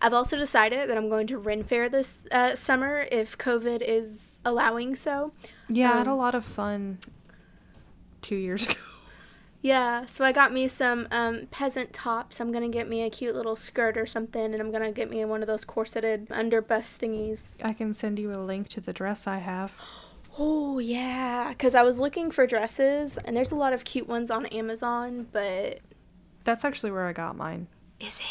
I've also decided that I'm going to Ren Fair this uh, summer if COVID is allowing so. Yeah, I had a Um, lot of fun two years ago. Yeah, so I got me some um, peasant tops. I'm gonna get me a cute little skirt or something, and I'm gonna get me one of those corseted underbust thingies. I can send you a link to the dress I have. Oh yeah, because I was looking for dresses, and there's a lot of cute ones on Amazon, but That's actually where I got mine. is it?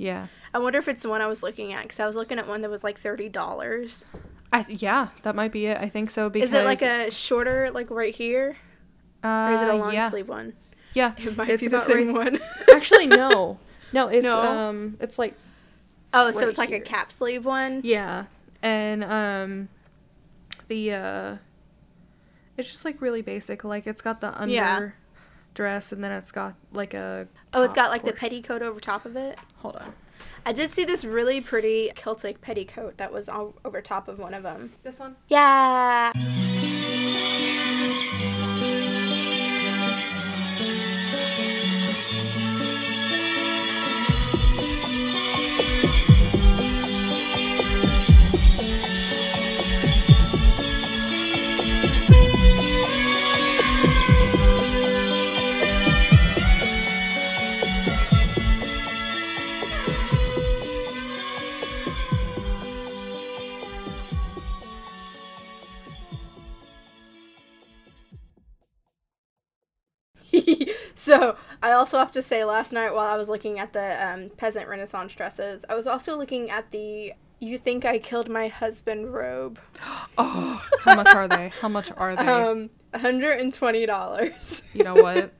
Yeah. I wonder if it's the one I was looking at, because I was looking at one that was like thirty dollars. I th- yeah, that might be it. I think so because Is it like a shorter, like right here, uh, or is it a long yeah. sleeve one? Yeah. It might It's be the same right- one. Actually no. No, it's No? um it's like oh, so right it's like here. a cap sleeve one. yeah. And um the uh it's just like really basic. Like it's got the under Yeah. dress and then it's got like a Oh, it's got like the petticoat over top of it. Hold on. I did see this really pretty Celtic petticoat that was all over top of one of them. This one? Yeah. So I also have to say, last night while I was looking at the um, peasant Renaissance dresses, I was also looking at the "You Think I Killed My Husband" robe. Oh, how much are they? How much are they? Um, hundred and twenty dollars. you know what?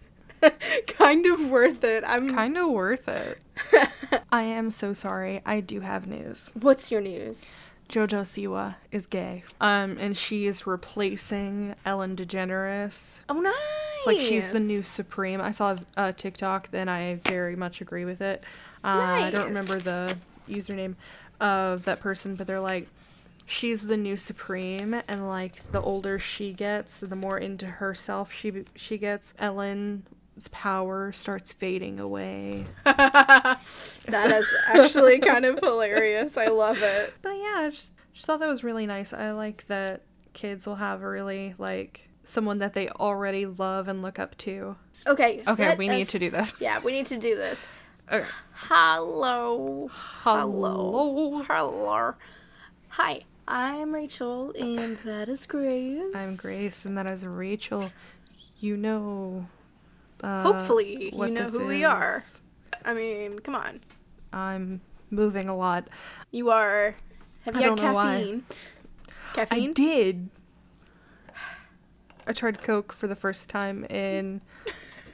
kind of worth it. I'm. Kind of worth it. I am so sorry. I do have news. What's your news? Jojo Siwa is gay. Um, and she is replacing Ellen DeGeneres. Oh, nice. It's like she's the new supreme. I saw a TikTok, then I very much agree with it. Uh, I don't remember the username of that person, but they're like, she's the new supreme, and like the older she gets, the more into herself she she gets. Ellen's power starts fading away. that is actually kind of hilarious. I love it. But yeah, I just, just thought that was really nice. I like that kids will have a really like someone that they already love and look up to. Okay. Okay, we need to do this. Yeah, we need to do this. Okay. Hello. Hello. Hello. Hi, I'm Rachel, and that is Grace. I'm Grace, and that is Rachel. You know. Uh, Hopefully, you know who we are. I mean, come on. I'm moving a lot. You are. Have I you had don't know why. caffeine? I Caffeine? did. I tried Coke for the first time in.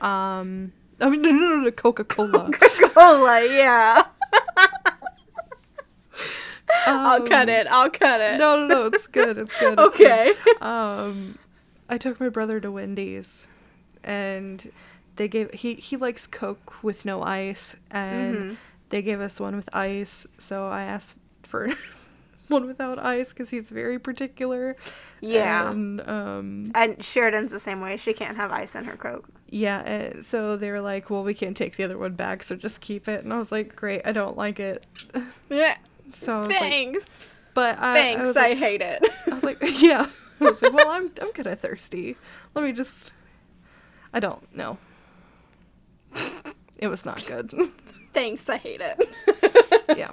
Um. I mean, no, no, no, Coca Cola. Coca-Cola, yeah. I'll cut Um, it. I'll cut it. No, no, no, it's good. It's good. it's Okay. good. Um, I took my brother to Wendy's, and they gave he he likes Coke with no ice, and Mhm. they gave us one with ice. So I asked for one without ice because he's very particular. Yeah. And um, And Sheridan's the same way. She can't have ice in her Coke. yeah. uh, So they were like, "Well, we can't take the other one back, so just keep it." And I was like, "Great, I don't like it." Yeah. So I was like, Thanks. but I, I Thanks. I, like, hate it. I was like, yeah. I was like, well, I'm I'm kind of thirsty. Let me just. I don't know. It was not good. Thanks. I hate it. yeah.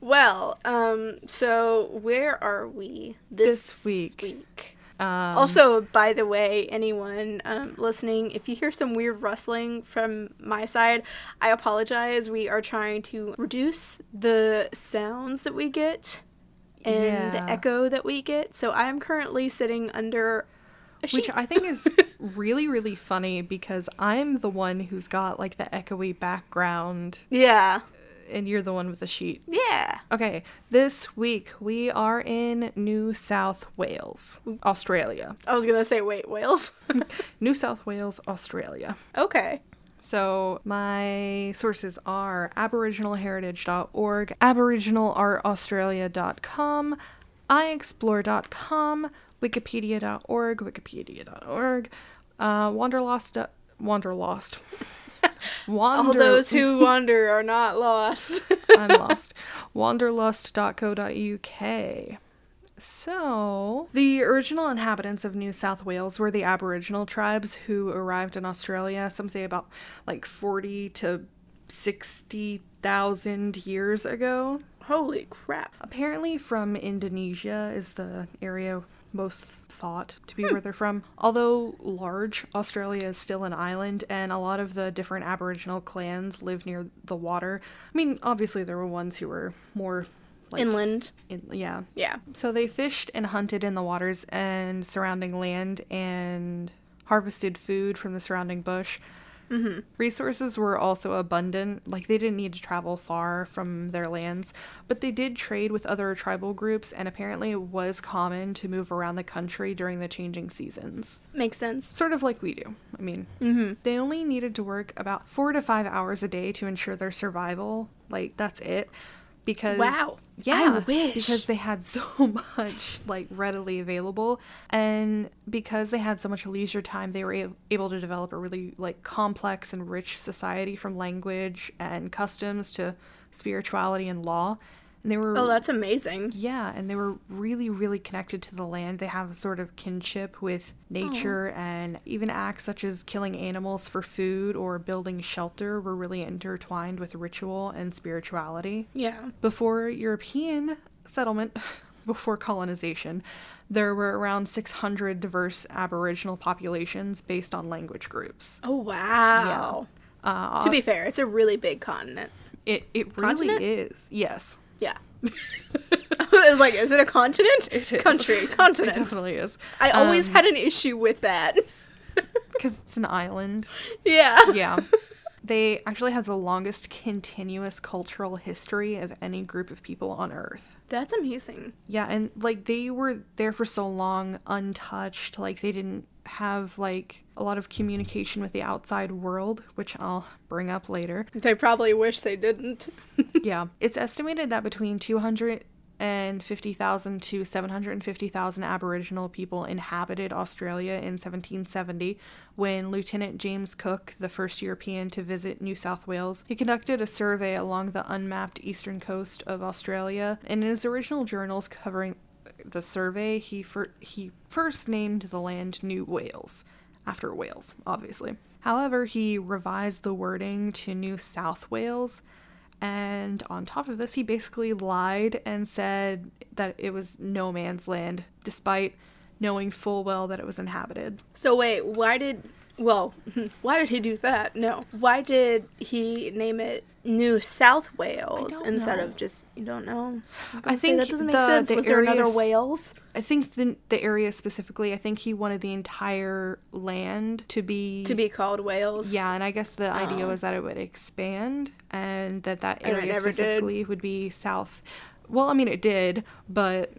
Well, um, so where are we this, This week. week? Um, Also, by the way, anyone um, listening, if you hear some weird rustling from my side, I apologize. We are trying to reduce the sounds that we get and the echo that we get. So I am currently sitting under a which. I think is really really funny because I'm the one who's got like the echoey background, yeah. And you're the one with the sheet. Yeah. Okay, this week we are in New South Wales, Australia. I was going to say, wait, Wales? New South Wales, Australia. okay. So my sources are aboriginalheritage.org, aboriginalartaustralia.com, iexplore.com, wikipedia.org, wikipedia.org, uh, wanderlost, wanderlost, Wander- All those who wander are not lost. I'm lost. Wanderlust.co.uk. So, the original inhabitants of New South Wales were the Aboriginal tribes who arrived in Australia, some say about like 40 to 60,000 years ago. Holy crap. Apparently, from Indonesia is the area most thought to be hmm. where they're from. Although large, Australia is still an island, and a lot of the different Aboriginal clans live near the water. I mean, obviously, there were ones who were more like Inland. in, yeah. Yeah. So they fished and hunted in the waters and surrounding land and harvested food from the surrounding bush. Mm-hmm. Resources were also abundant. Like they didn't need to travel far from their lands, but they did trade with other tribal groups, and apparently it was common to move around the country during the changing seasons. Makes sense. Sort of like we do. I mean, Mm-hmm. they only needed to work about four to five hours a day to ensure their survival. Like that's it. Because Wow. yeah, I wish. because they had so much like readily available, and because they had so much leisure time, they were able to develop a really like complex and rich society from language and customs to spirituality and law. And they were Oh, that's amazing. yeah, and they were really, really connected to the land. They have a sort of kinship with nature, and even acts such as killing animals for food or building shelter were really intertwined with ritual and spirituality. Yeah. Before European settlement, before colonization, there were around 600 diverse Aboriginal populations based on language groups. Oh, wow. Uh, To be fair, it's a really big continent. it, it really Continent? is. Yes. Yeah. I was like, is it a continent? It is. Country. It Continent. definitely is. I always Um, had an issue with that. Because it's an island. yeah. Yeah. They actually have the longest continuous cultural history of any group of people on Earth. That's amazing. Yeah, and like they were there for so long untouched, like they didn't have like a lot of communication with the outside world, which I'll bring up later. They probably wish they didn't. yeah, it's estimated that between 250,000 to 750,000 Aboriginal people inhabited Australia in 1770 when Lieutenant James Cook, the first European to visit New South Wales, he conducted a survey along the unmapped eastern coast of Australia. And in his original journals covering the survey, he fir- he first named the land New Wales, after Wales, obviously. However, he revised the wording to New South Wales, and on top of this, he basically lied and said that it was no man's land, despite knowing full well that it was inhabited. So wait, why did well, why did he do that? No. Why did he name it New South Wales instead know. of just you don't know? I think that doesn't make the- sense. the Was there another Wales? I think the the area specifically, I think he wanted the entire land to be To be called Wales. Yeah, and I guess the idea Oh. was that it would expand and that that area never did. specifically would be south. Well, I mean it did, but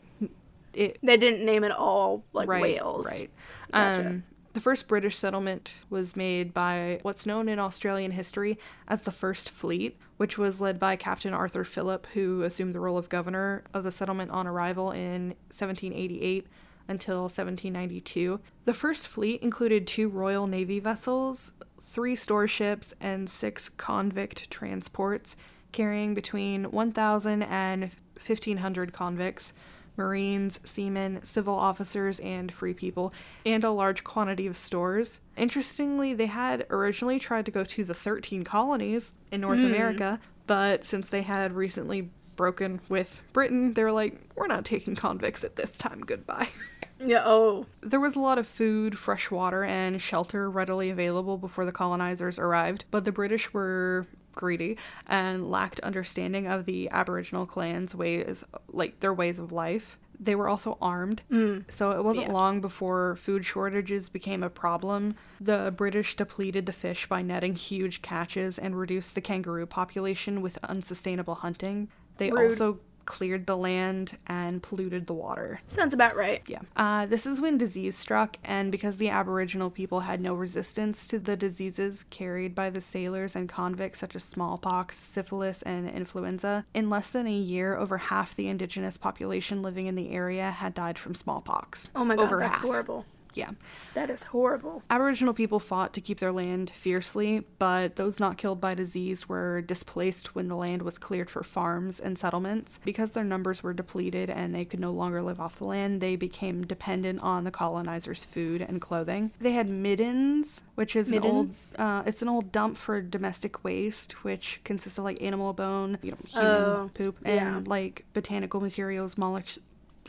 it They didn't name it all like right, Wales. Right. Gotcha. Um, the first British settlement was made by what's known in Australian history as the First Fleet, which was led by Captain Arthur Phillip, who assumed the role of governor of the settlement on arrival in 1788 until 1792. The First Fleet included two Royal Navy vessels, three store ships, and six convict transports, carrying between 1,000 and 1,500 convicts. Marines, seamen, civil officers, and free people, and a large quantity of stores. Interestingly, they had originally tried to go to the 13 colonies in North hmm. America, but since they had recently broken with Britain, they were like, we're not taking convicts at this time, goodbye. Yeah. Oh. There was a lot of food, fresh water, and shelter readily available before the colonizers arrived, but the British were greedy and lacked understanding of the Aboriginal clans' ways, like their ways of life. They were also armed, mm. so it wasn't Yeah. long before food shortages became a problem. The British depleted the fish by netting huge catches and reduced the kangaroo population with unsustainable hunting. They Rude. also cleared the land and polluted the water. Sounds about right. Yeah. Uh, this is when disease struck, and because the Aboriginal people had no resistance to the diseases carried by the sailors and convicts, such as smallpox, syphilis, and influenza, in less than a year, over half the indigenous population living in the area had died from smallpox. Oh my god, over that's half. horrible. Yeah. That is horrible. Aboriginal people fought to keep their land fiercely, but those not killed by disease were displaced when the land was cleared for farms and settlements. Because their numbers were depleted and they could no longer live off the land, they became dependent on the colonizers' food and clothing. They had middens, which is an old uh, it's an old dump for domestic waste, which consists of like animal bone, you know, human Oh, poop, yeah. and like botanical materials, molecules so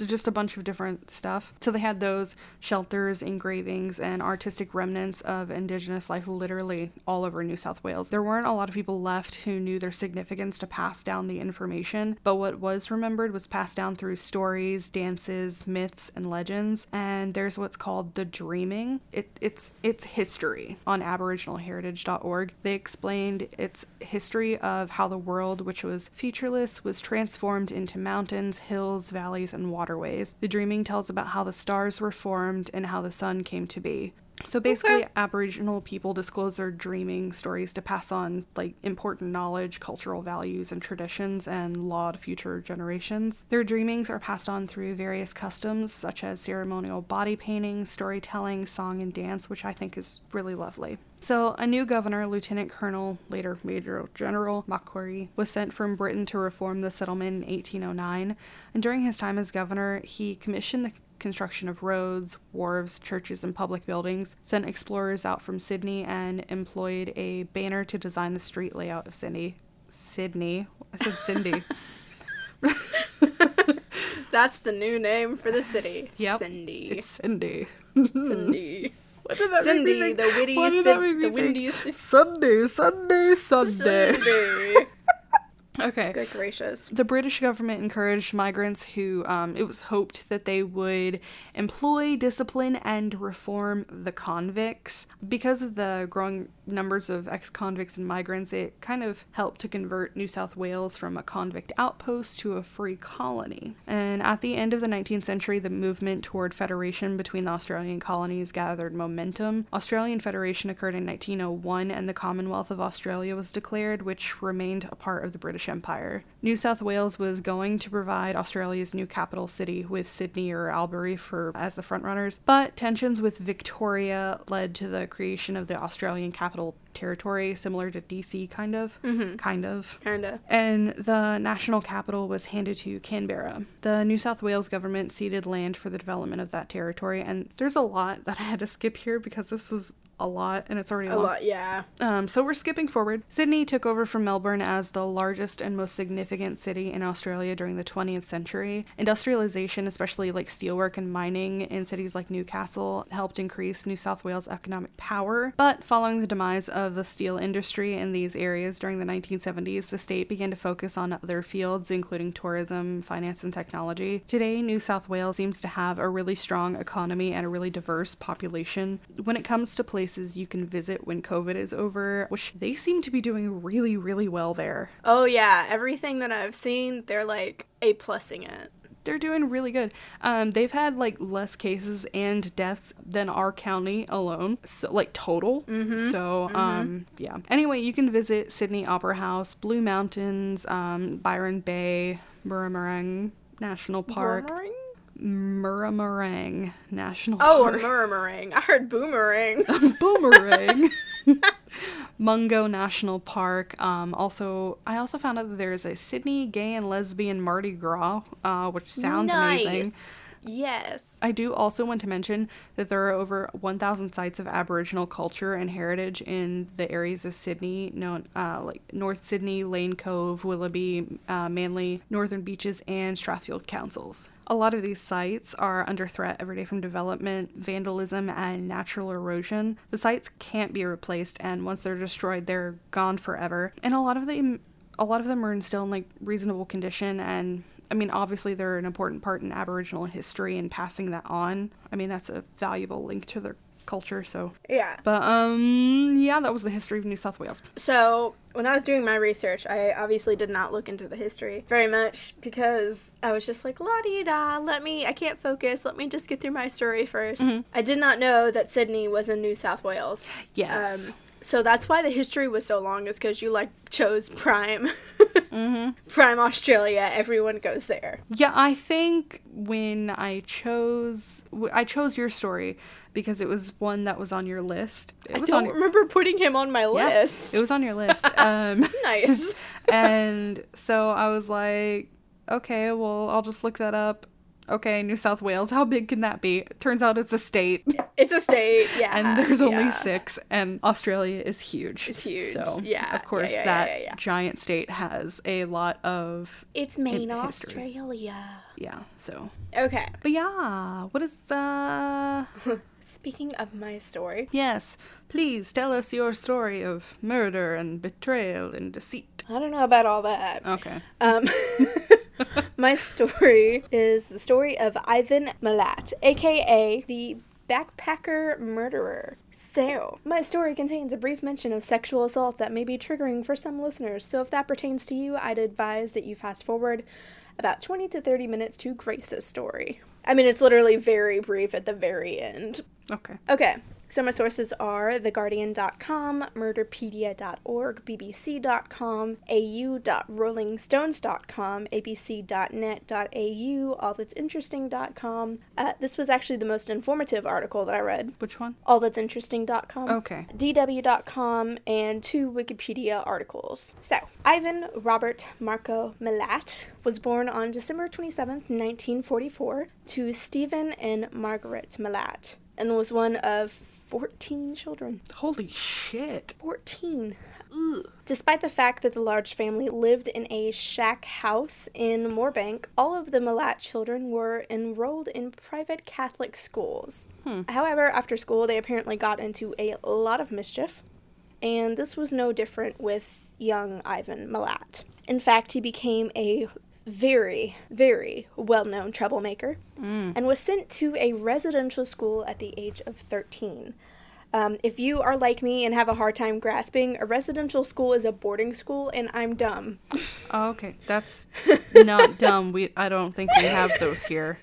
just a bunch of different stuff. So they had those shelters, engravings, and artistic remnants of indigenous life literally all over New South Wales. There weren't a lot of people left who knew their significance to pass down the information, but what was remembered was passed down through stories, dances, myths, and legends. And there's what's called the dreaming. It, it's it's history on aboriginalheritage.org. They explained its history of how the world, which was featureless, was transformed into mountains, hills, valleys, and waterways. The dreaming tells about how the stars were formed and how the sun came to be. So basically, Okay. Aboriginal people disclose their dreaming stories to pass on like important knowledge, cultural values, and traditions, and law to future generations. Their dreamings are passed on through various customs such as ceremonial body painting, storytelling, song, and dance, which I think is really lovely. So, a new governor, Lieutenant Colonel, later Major General Macquarie, was sent from Britain to reform the settlement in 1809. And during his time as governor, he commissioned the construction of roads, wharves, churches, and public buildings, sent explorers out from Sydney, and employed a banner to design the street layout of Sydney. Sydney. I said Cindy. That's the new name for the city. Yep. Cindy. it's Cindy. Cindy. What did that make me Cindy, think? the witty, Why did Cid- that make me the think? windiest. Sunday, Sunday, Sunday. Okay. Good gracious. The British government encouraged migrants who um, it was hoped that they would employ, discipline, and reform the convicts. Because of the growing numbers of ex convicts and migrants, it kind of helped to convert New South Wales from a convict outpost to a free colony. And at the end of the 19th century, the movement toward federation between the Australian colonies gathered momentum. Australian Federation occurred in 1901, and the Commonwealth of Australia was declared, which remained a part of the British Empire. New South Wales was going to provide Australia's new capital city with Sydney or Albury for as the frontrunners, but tensions with Victoria led to the creation of the Australian Capital Territory, similar to DC, kind of, mm-hmm. kind of. Kinda. And the national capital was handed to Canberra. The New South Wales government ceded land for the development of that territory, and there's a lot that I had to skip here because this was a lot and it's already A long. lot, yeah. Um, so we're skipping forward. Sydney took over from Melbourne as the largest and most significant city in Australia during the 20th century. Industrialization, especially like steelwork and mining in cities like Newcastle, helped increase New South Wales' economic power. But following the demise of the steel industry in these areas during the 1970s, the state began to focus on other fields, including tourism, finance, and technology. Today, New South Wales seems to have a really strong economy and a really diverse population. When it comes to places you can visit when COVID is over, which they seem to be doing really, really well there. Oh yeah, everything that I've seen, they're like A plussing it. They're doing really good. Um, they've had like less cases and deaths than our county alone, so like total. So um, yeah. Anyway, you can visit Sydney Opera House, Blue Mountains, um, Byron Bay, Murramarang National Park, Murmuring? Murramarang National Oh, Park. murmuring. I heard boomerang. Boomerang. Mungo National Park. Um, also, I also found out that there is a Sydney Gay and Lesbian Mardi Gras, uh, which sounds nice. amazing. Yes. I do also want to mention that there are over 1,000 sites of Aboriginal culture and heritage in the areas of Sydney, known uh, like North Sydney, Lane Cove, Willoughby, uh, Manly, Northern Beaches, and Strathfield councils. A lot of these sites are under threat every day from development, vandalism, and natural erosion. The sites can't be replaced, and once they're destroyed, they're gone forever. And a lot of them, a lot of them are still in like reasonable condition and I mean, obviously, they're an important part in Aboriginal history and passing that on. I mean, that's a valuable link to their culture. So, Yeah. but um, yeah, that was the history of New South Wales. So, when I was doing my research, I obviously did not look into the history very much because I was just like, la di da, let me, I can't focus, let me just get through my story 1st I did not know that Sydney was in New South Wales. Yes. Um, So that's why the history was so long, is because you like chose Prime. Mm-hmm. Prime Australia, everyone goes there. Yeah, I think when I chose, I chose your story because it was one that was on your list. It I was don't on remember putting him on my yeah, list. it was on your list. Um, nice. and so I was like, okay, well, I'll just look that up. Okay, New South Wales, how big can that be? Turns out it's a state, It's a state, yeah. and there's only yeah. six, and Australia is huge. It's huge, So, yeah, of course, yeah, that giant state has a lot of, It's main. Australia. yeah, so. Okay. But yeah, what is the. Speaking of my story, Yes, please tell us your story of murder and betrayal and deceit. I don't know about all that. Okay. Um, my story is the story of Ivan Milat, aka the backpacker murderer. So, my story contains a brief mention of sexual assault that may be triggering for some listeners. So, if that pertains to you, I'd advise that you fast forward about 20 to 30 minutes to Grace's story. I mean, it's literally very brief at the very end. Okay. Okay, so my sources are TheGuardian.com, Murderpedia.org, BBC.com, au.rollingstones.com, abc.net.au, allthat'sinteresting.com. Uh, this was actually the most informative article that I read. Which one? Allthat'sinteresting.com. Okay. DW.com, and two Wikipedia articles. So, Ivan Robert Marco Milat was born on December 27th, 1944, to Stephen and Margaret Milat, and was one of 14 children. Holy shit. 14. Ugh. Despite the fact that the large family lived in a shack house in Moorebank, all of the Milat children were enrolled in private Catholic schools. Hmm. However, after school, they apparently got into a lot of mischief, and this was no different with young Ivan Milat. In fact, he became a very, very well known troublemaker and was sent to a residential school at the age of 13. Um, if you are like me and have a hard time grasping, a residential school is a boarding school, and I'm dumb. Oh, okay. That's not dumb. We I don't think we have those here.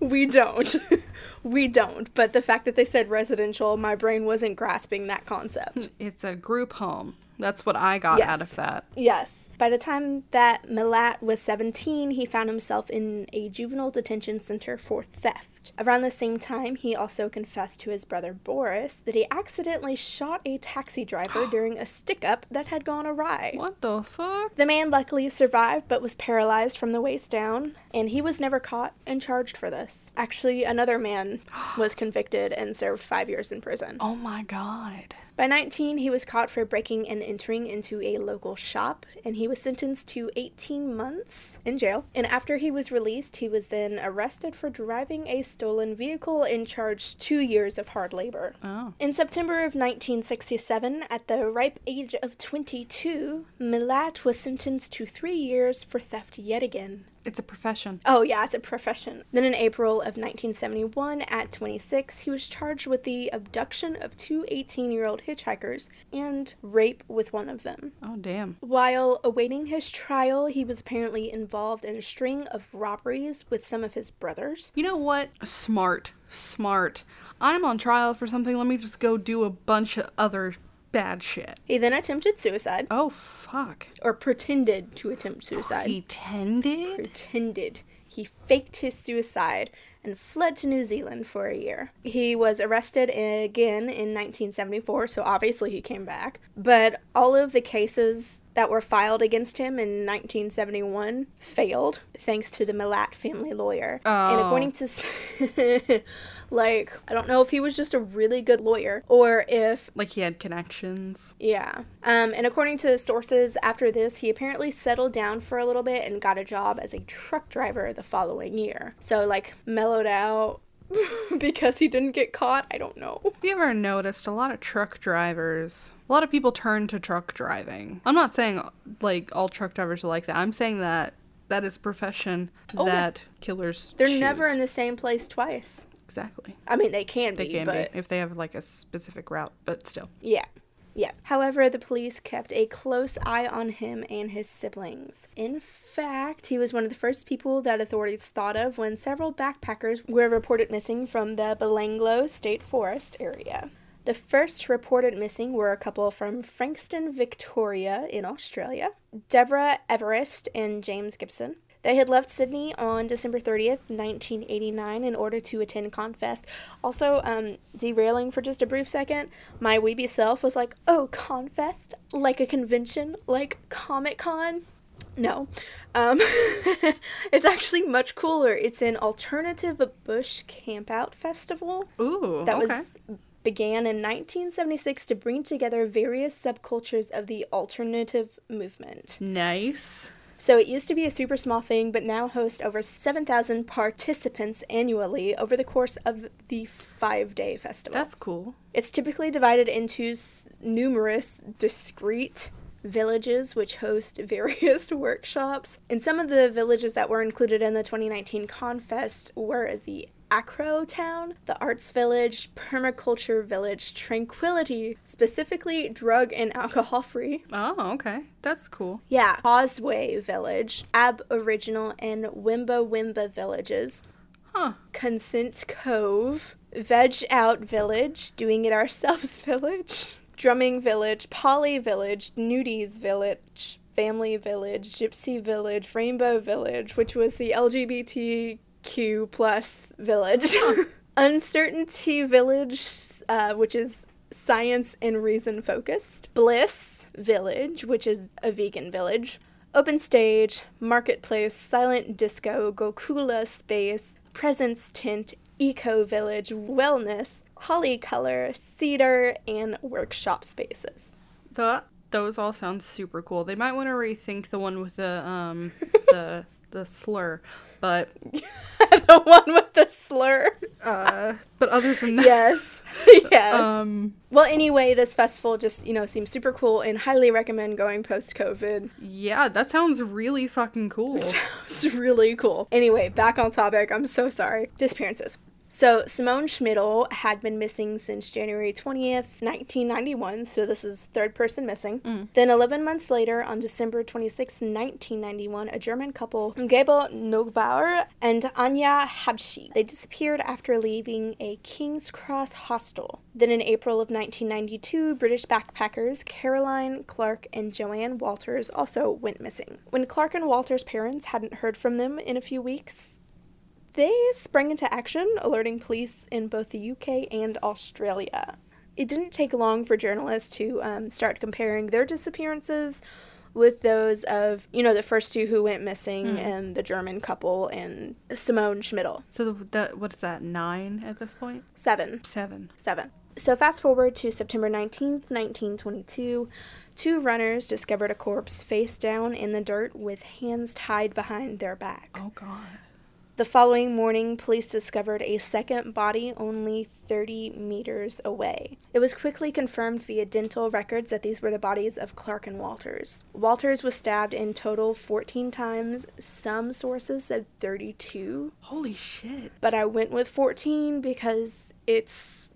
we don't. we don't. But the fact that they said residential, my brain wasn't grasping that concept. It's a group home. That's what I got out of that. Yes. By the time that Milat was 17, he found himself in a juvenile detention center for theft. Around the same time, he also confessed to his brother Boris that he accidentally shot a taxi driver during a stick up that had gone awry. What the fuck? The man luckily survived but was paralyzed from the waist down, and he was never caught and charged for this. Actually, another man was convicted and served five years in prison. Oh my god. By 19, he was caught for breaking and entering into a local shop, and he was sentenced to 18 months in jail. And after he was released, he was then arrested for driving a stolen vehicle and charged two years of hard labor. Oh. In September of 1967, at the ripe age of 22, Milat was sentenced to three years for theft yet again. It's a profession. Oh, yeah, it's a profession. Then in April of 1971, at 26, he was charged with the abduction of two 18 year old hitchhikers and rape with one of them. Oh damn. While awaiting his trial, he was apparently involved in a string of robberies with some of his brothers. You know what? Smart. Smart. I'm on trial for something. Let me just go do a bunch of other bad shit. He then attempted suicide, Oh fuck. or pretended to attempt suicide. Pretended? pretended. He faked his suicide and fled to New Zealand for a year. He was arrested again in 1974, so obviously he came back. But all of the cases that were filed against him in 1971 failed thanks to the Milat family lawyer. Oh. And according to like I don't know if he was just a really good lawyer or if Like he had connections. yeah. Um, and according to sources, after this, he apparently settled down for a little bit and got a job as a truck driver the following year. So, like, mellowed out because he didn't get caught. I don't know. Have you ever noticed a lot of truck drivers? A lot of people turn to truck driving. I'm not saying like all truck drivers are like that. I'm saying that that is a profession Oh, that killers. They're choose. never in the same place twice. exactly. I mean, they can They be, can but be if they have like a specific route, but still. yeah. Yeah. However, the police kept a close eye on him and his siblings. In fact, he was one of the first people that authorities thought of when several backpackers were reported missing from the Belanglo State Forest area. The first reported missing were a couple from Frankston, Victoria, in Australia Deborah Everist and James Gibson. They had left Sydney on December 30th, 1989, in order to attend Confest. Also, um, derailing for just a brief second, my weeby self was like, oh, Confest? Like a convention? Like Comic Con? No. Um, it's actually much cooler. It's an alternative bush campout festival Ooh. that okay. was began in 1976 to bring together various subcultures of the alternative movement. nice. So it used to be a super small thing, but now hosts over 7,000 participants annually over the course of the five day festival. That's cool. It's typically divided into s- numerous discrete villages which host various workshops. And some of the villages that were included in the 2019 Confest were the Acro Town, the Arts Village, Permaculture Village, Tranquility, specifically drug and alcohol free. Oh, okay. That's cool. Yeah, Causeway Village, Aboriginal and Wimba Wimba villages, Huh. Consent Cove, Veg Out Village, Doing It Ourselves Village, Drumming Village, Polly Village, Nudies Village, Family Village, Gypsy Village, Rainbow Village, which was the LGBTQ plus village, Uncertainty Village, uh, which is science and reason focused, Bliss Village, which is a vegan village, Open Stage, Marketplace, Silent Disco, Gokula Space, Presence Tint, Eco Village, Wellness, Holly Color, Cedar, and Workshop Spaces. The, those all sound super cool. They might want to rethink the one with the um the the slur, but the one with the slur. uh but other than that Yes. yes. um well, anyway, this festival just, you know, seems super cool and highly recommend going post COVID. yeah, that sounds really fucking cool. It's really cool. Anyway, back on topic. I'm so sorry. Disappearances. So, Simone Schmidl had been missing since January 20th, 1991. So, this is third person missing. Mm. Then, 11 months later, on December 26, 1991, a German couple, Gabor Neugebauer and Anja Habschi, they disappeared after leaving a King's Cross hostel. Then, in April of 1992, British backpackers Caroline Clarke and Joanne Walters also went missing. When Clarke and Walters' parents hadn't heard from them in a few weeks, they sprang into action, alerting police in both the UK and Australia. It didn't take long for journalists to um, start comparing their disappearances with those of, you know, the first two who went missing and the German couple and Simone Schmidl. So the, that what is that? 9 at this point? Seven. 7. Seven. So fast forward to September 19th, 1922. Two runners discovered a corpse face down in the dirt with hands tied behind their back. Oh god. The following morning, police discovered a second body only 30 meters away. It was quickly confirmed via dental records that these were the bodies of Clarke and Walters. Walters was stabbed in total 14 times. Some sources said 32, Holy shit. but I went with 14 because it's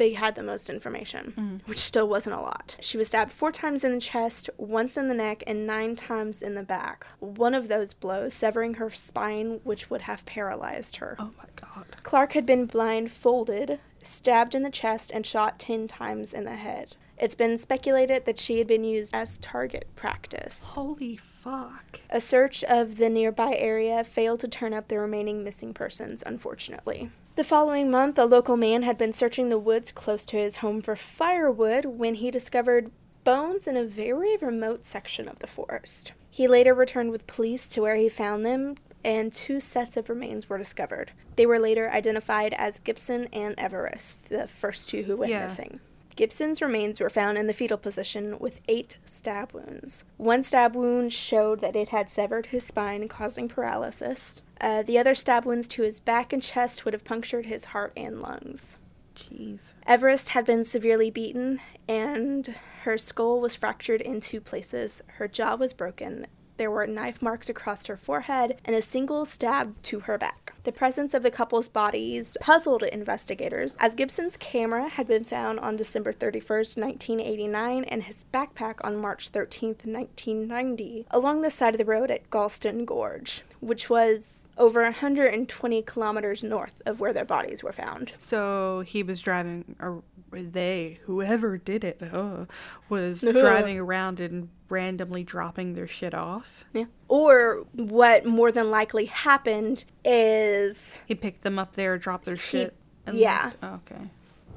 they had the most information, mm. which still wasn't a lot. She was stabbed four times in the chest, once in the neck, and nine times in the back. One of those blows severing her spine, which would have paralyzed her. Oh my god. Clarke had been blindfolded, stabbed in the chest, and shot 10 times in the head. It's been speculated that she had been used as target practice. Holy fuck. A search of the nearby area failed to turn up the remaining missing persons, unfortunately. The following month, a local man had been searching the woods close to his home for firewood when he discovered bones in a very remote section of the forest. He later returned with police to where he found them, and two sets of remains were discovered. They were later identified as Gibson and Everist, the first two who went Yeah. missing. Gibson's remains were found in the fetal position with eight stab wounds. One stab wound showed that it had severed his spine, causing paralysis. Uh, the other stab wounds to his back and chest would have punctured his heart and lungs. Jeez. Everist had been severely beaten, and her skull was fractured in two places. Her jaw was broken. There were knife marks across her forehead and a single stab to her back. The presence of the couple's bodies puzzled investigators, as Gibson's camera had been found on December 31st, 1989, and his backpack on March 13th, 1990, along the side of the road at Galston Gorge, which was over 120 kilometers north of where their bodies were found. So he was driving, or they, whoever did it, uh, was driving around and randomly dropping their shit off. Yeah. Or what more than likely happened is, He picked them up there, dropped their shit. and yeah. oh, okay.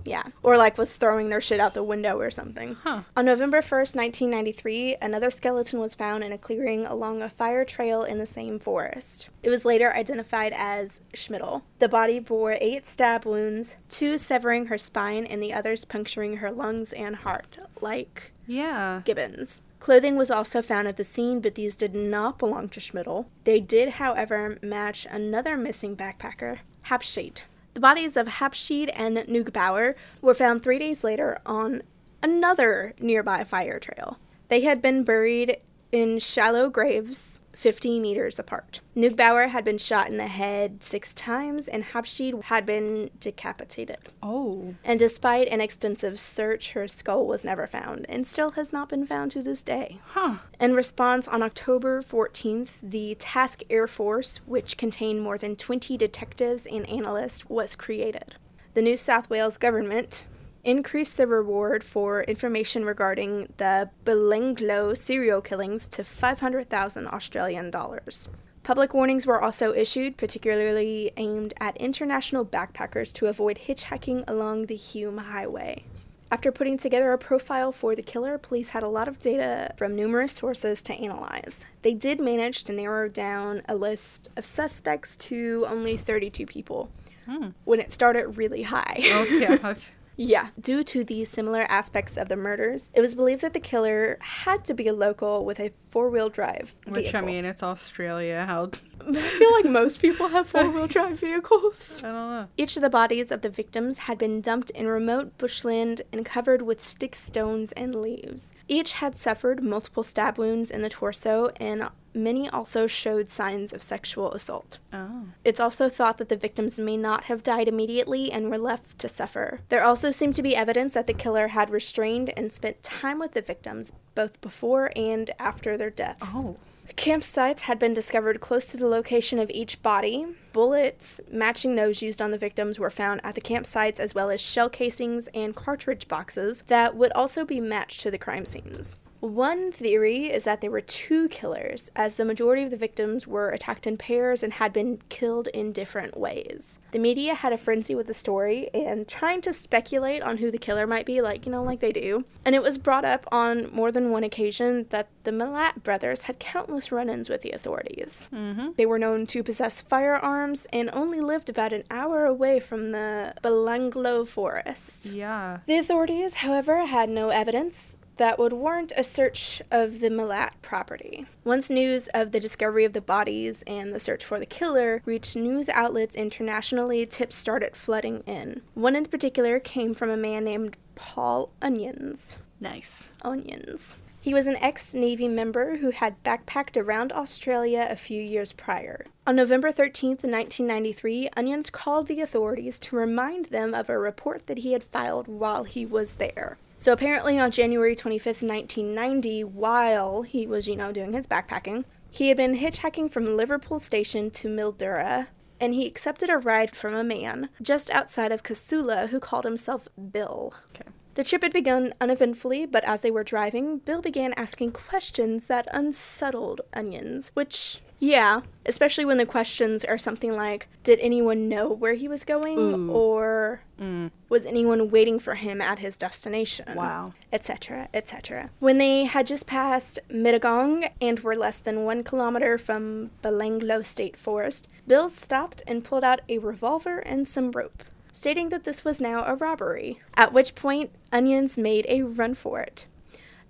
Yeah, or like was throwing their shit out the window or something. Huh. On November 1st, 1993, another skeleton was found in a clearing along a fire trail in the same forest. It was later identified as Schmidl. The body bore eight stab wounds, two severing her spine and the others puncturing her lungs and heart, like Yeah. Gibbons. Clothing was also found at the scene, but these did not belong to Schmidl. They did, however, match another missing backpacker, Habschied. The bodies of Habschied and Neugebauer were found three days later on another nearby fire trail. They had been buried in shallow graves 50 meters apart. Neugebauer had been shot in the head six times, and Habschied had been decapitated. Oh. And despite an extensive search, her skull was never found and still has not been found to this day. Huh. In response, on October 14th, the Task Air Force, which contained more than 20 detectives and analysts, was created. The New South Wales government increased the reward for information regarding the Belanglo serial killings to 500,000 Australian dollars. Public warnings were also issued, particularly aimed at international backpackers to avoid hitchhiking along the Hume Highway. After putting together a profile for the killer, police had a lot of data from numerous sources to analyze. They did manage to narrow down a list of suspects to only 32 people hmm. when it started really high. Okay. Yeah. Due to the similar aspects of the murders, it was believed that the killer had to be a local with a four wheel drive. Which I mean, it's Australia. How? I feel like most people have four wheel drive vehicles. I don't know. Each of the bodies of the victims had been dumped in remote bushland and covered with sticks, stones and leaves. Each had suffered multiple stab wounds in the torso, and many also showed signs of sexual assault. Oh. It's also thought that the victims may not have died immediately and were left to suffer. There also seemed to be evidence that the killer had restrained and spent time with the victims both before and after their deaths. Oh. Campsites had been discovered close to the location of each body. Bullets matching those used on the victims were found at the campsites, as well as shell casings and cartridge boxes that would also be matched to the crime scenes. One theory is that there were two killers, as the majority of the victims were attacked in pairs and had been killed in different ways. The media had a frenzy with the story and trying to speculate on who the killer might be, like, you know, like they do. And it was brought up on more than one occasion that the Milat brothers had countless run ins with the authorities. Mm-hmm. They were known to possess firearms and only lived about an hour away from the Belanglo forest. Yeah. The authorities, however, had no evidence that would warrant a search of the Milat property. Once news of the discovery of the bodies and the search for the killer reached news outlets internationally, tips started flooding in. One in particular came from a man named Paul Onions. Nice. Onions. He was an ex Navy member who had backpacked around Australia a few years prior. On November 13th, 1993, Onions called the authorities to remind them of a report that he had filed while he was there. So apparently, on January 25th, 1990, while he was, you know, doing his backpacking, he had been hitchhiking from Liverpool Station to Mildura, and he accepted a ride from a man just outside of Casula who called himself Bill. Okay. The trip had begun uneventfully, but as they were driving, Bill began asking questions that unsettled Onions, which, yeah, especially when the questions are something like Did anyone know where he was going? Ooh. Or Mm. was anyone waiting for him at his destination? Wow. etc., etc. When they had just passed Mittagong and were less than one kilometer from Belanglo State Forest, Bill stopped and pulled out a revolver and some rope, stating that this was now a robbery, at which point Onions made a run for it.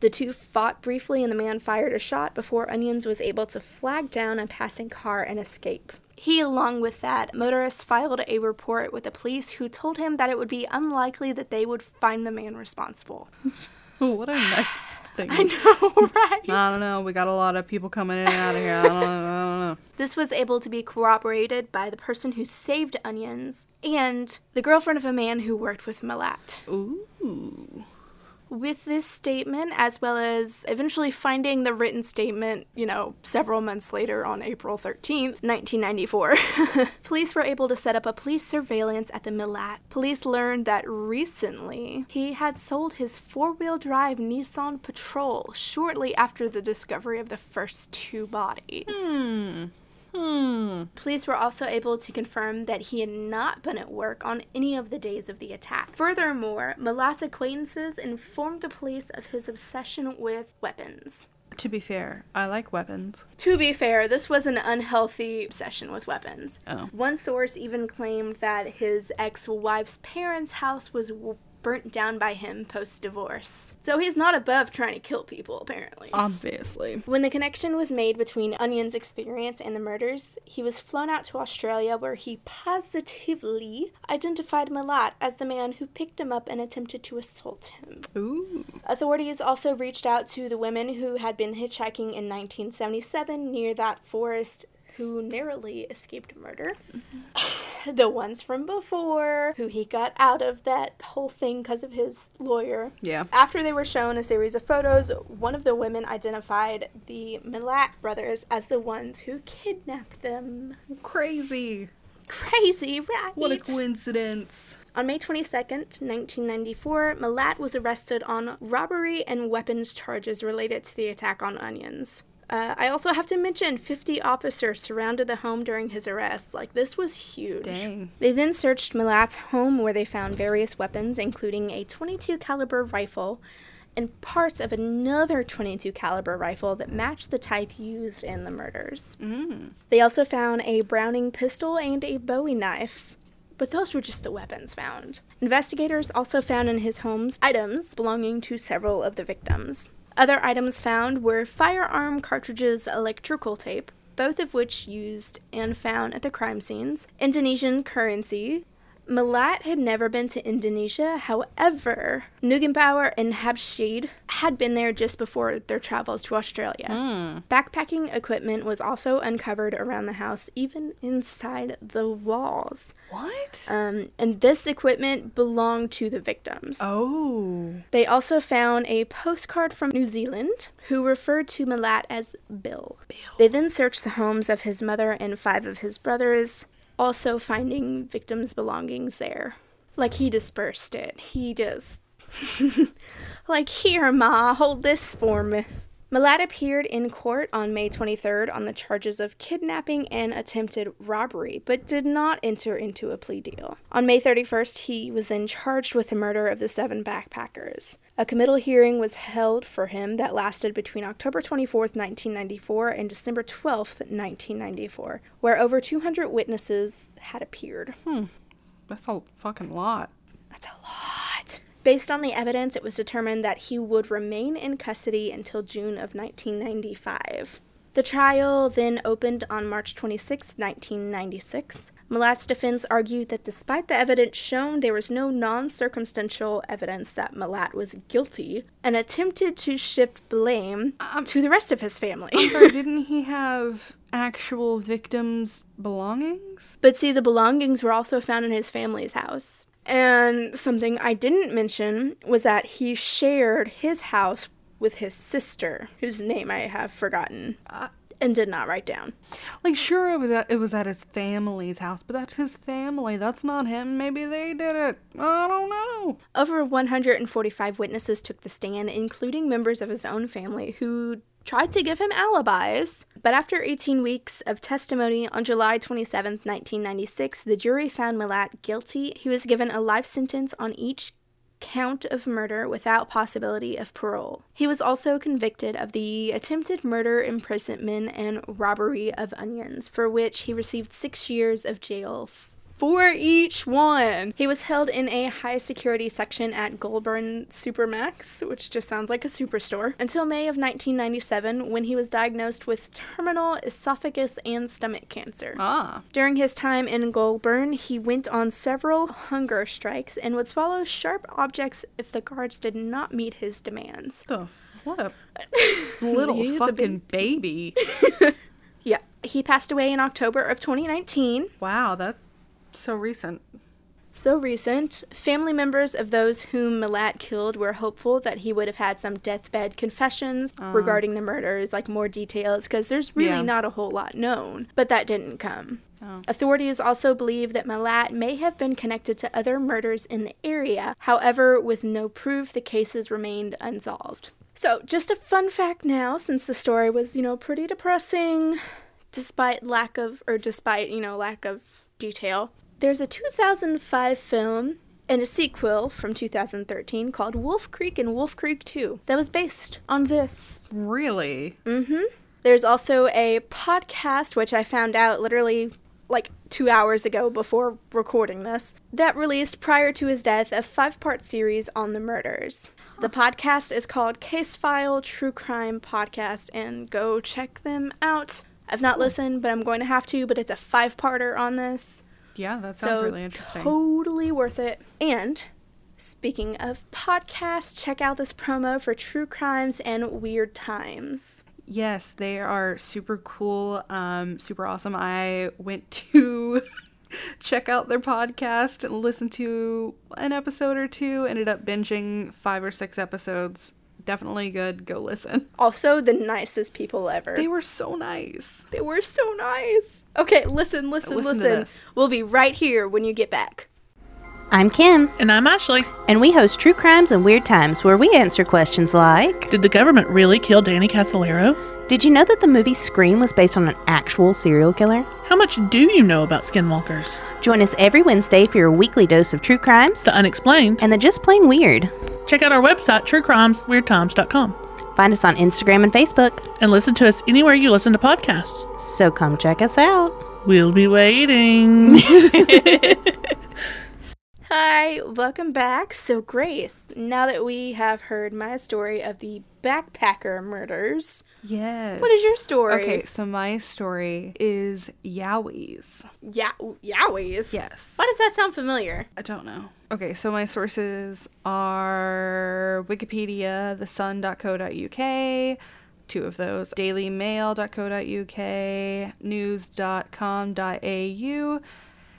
The two fought briefly and the man fired a shot before Onions was able to flag down a passing car and escape. He, along with that motorist, filed a report with the police who told him that it would be unlikely that they would find the man responsible. what a nice thing. I know, right? I don't know. We got a lot of people coming in and out of here. I don't know. I don't know. This was able to be corroborated by the person who saved Onions and the girlfriend of a man who worked with Milat. Ooh. With this statement, as well as eventually finding the written statement, you know, several months later on April 13th, 1994, police were able to set up a police surveillance at the Milat. Police learned that recently he had sold his four wheel drive Nissan Patrol shortly after the discovery of the first two bodies. Hmm. Hmm. Police were also able to confirm that he had not been at work on any of the days of the attack. Furthermore, Milat's acquaintances informed the police of his obsession with weapons. To be fair, I like weapons. To be fair, this was an unhealthy obsession with weapons. Oh. One source even claimed that his ex wife's parents' house was burnt down by him post divorce. So he's not above trying to kill people, apparently. Obviously. When the connection was made between Onions' experience and the murders, he was flown out to Australia where he positively identified Milat as the man who picked him up and attempted to assault him. Ooh. Authorities also reached out to the women who had been hitchhiking in 1977 near that forest who narrowly escaped murder. Mm-hmm. the ones from before, who he got out of that whole thing because of his lawyer. Yeah. After they were shown a series of photos, one of the women identified the Milat brothers as the ones who kidnapped them. Crazy. Crazy, right? What a coincidence. On May 22nd, 1994, Milat was arrested on robbery and weapons charges related to the attack on Onions. Uh, I also have to mention 50 officers surrounded the home during his arrest. Like, this was huge. Dang. They then searched Milat's home where they found various weapons, including a 22 caliber rifle and parts of another 22 caliber rifle that matched the type used in the murders. Mm. They also found a Browning pistol and a Bowie knife. But those were just the weapons found. Investigators also found in his homes items belonging to several of the victims. Other items found were firearm cartridges, electrical tape, both of which used and found at the crime scenes, Indonesian currency. Milat had never been to Indonesia, however, Neugebauer and Habschied had been there just before their travels to Australia. Mm. Backpacking equipment was also uncovered around the house, even inside the walls. What? Um, and this equipment belonged to the victims. Oh. They also found a postcard from New Zealand who referred to Milat as Bill. They then searched the homes of his mother and five of his brothers, also finding victims' belongings there. Like he dispersed it. He just. like, here, Ma, hold this for me. Milat appeared in court on May 23rd on the charges of kidnapping and attempted robbery, but did not enter into a plea deal. On May 31st, he was then charged with the murder of the seven backpackers. A committal hearing was held for him that lasted between October 24th, 1994 and December 12th, 1994, where over 200 witnesses had appeared. Hmm. That's a fucking lot. That's a lot. Based on the evidence, it was determined that he would remain in custody until June of 1995. The trial then opened on March 26, 1996. Milat's defense argued that despite the evidence shown, there was no non circumstantial evidence that Milat was guilty and attempted to shift blame Um, to the rest of his family. I'm sorry, didn't he have actual victims' belongings? But see, the belongings were also found in his family's house. And something I didn't mention was that he shared his house with his sister, whose name I have forgotten Uh, and did not write down. Like, sure, it was, at, it was at his family's house, but that's his family. That's not him. Maybe they did it. I don't know. Over 145 witnesses took the stand, including members of his own family, who tried to give him alibis. But after 18 weeks of testimony on July 27, 1996, the jury found Milat guilty. He was given a life sentence on each count of murder without possibility of parole. He was also convicted of the attempted murder, imprisonment, and robbery of Onions, for which he received six years of jail for each one. He was held in a high security section at Goulburn Supermax, which just sounds like a superstore, until May of 1997 when he was diagnosed with terminal esophagus and stomach cancer. Ah. During his time in Goulburn, he went on several hunger strikes and would swallow sharp objects if the guards did not meet his demands. The, what a little a fucking baby. Yeah. He passed away in October of 2019. Wow, that's so recent. So recent. Family members of those whom Milat killed were hopeful that he would have had some deathbed confessions ah. regarding the murders, like more details, because there's really Yeah. not a whole lot known. But that didn't come. Oh. Authorities also believe that Milat may have been connected to other murders in the area. However, with no proof, the cases remained unsolved. So, just a fun fact now, since the story was, you know, pretty depressing, despite lack of, or despite, you know, lack of detail. There's a 2005 film and a sequel from 2013 called Wolf Creek and Wolf Creek 2 that was based on this. Really? Mm-hmm. There's also a podcast, which I found out literally like two hours ago before recording this, that released prior to his death a five part series on the murders. The podcast is called Case File True Crime Podcast, and go check them out. I've not listened, but I'm going to have to, but it's a five parter on this. Yeah, that sounds so really interesting. Totally worth it. And speaking of podcasts, check out this promo for True Crimes and Weird Times. Yes, they are super cool, um, super awesome. I went to check out their podcast and listen to an episode or two. Ended up binging five or six episodes. Definitely good. Go listen. Also, the nicest people ever. They were so nice. They were so nice. Okay, listen, listen, Listen listen. We'll be right here when you get back. I'm Kim, And I'm Ashley. and we host True Crimes and Weird Times, where we answer questions like Did the government really kill Danny Casolaro? Did you know that the movie Scream was based on an actual serial killer? How much do you know about skinwalkers? Join us every Wednesday for your weekly dose of true crimes The unexplained. and the just plain weird. Check out our website, truecrimesweirdtimes.com. Find us on Instagram and Facebook, And listen to us anywhere you listen to podcasts. so come check us out. We'll be waiting. Hi, welcome back. So, Grace, now that we have heard my story of the backpacker murders, Yes. what is your story? Okay, so my story is Yowies. Yeah, yowies. Yes. Why does that sound familiar? I don't know. Okay, so my sources are Wikipedia, thesun.co.uk, two of those, dailymail.co.uk, news.com.au,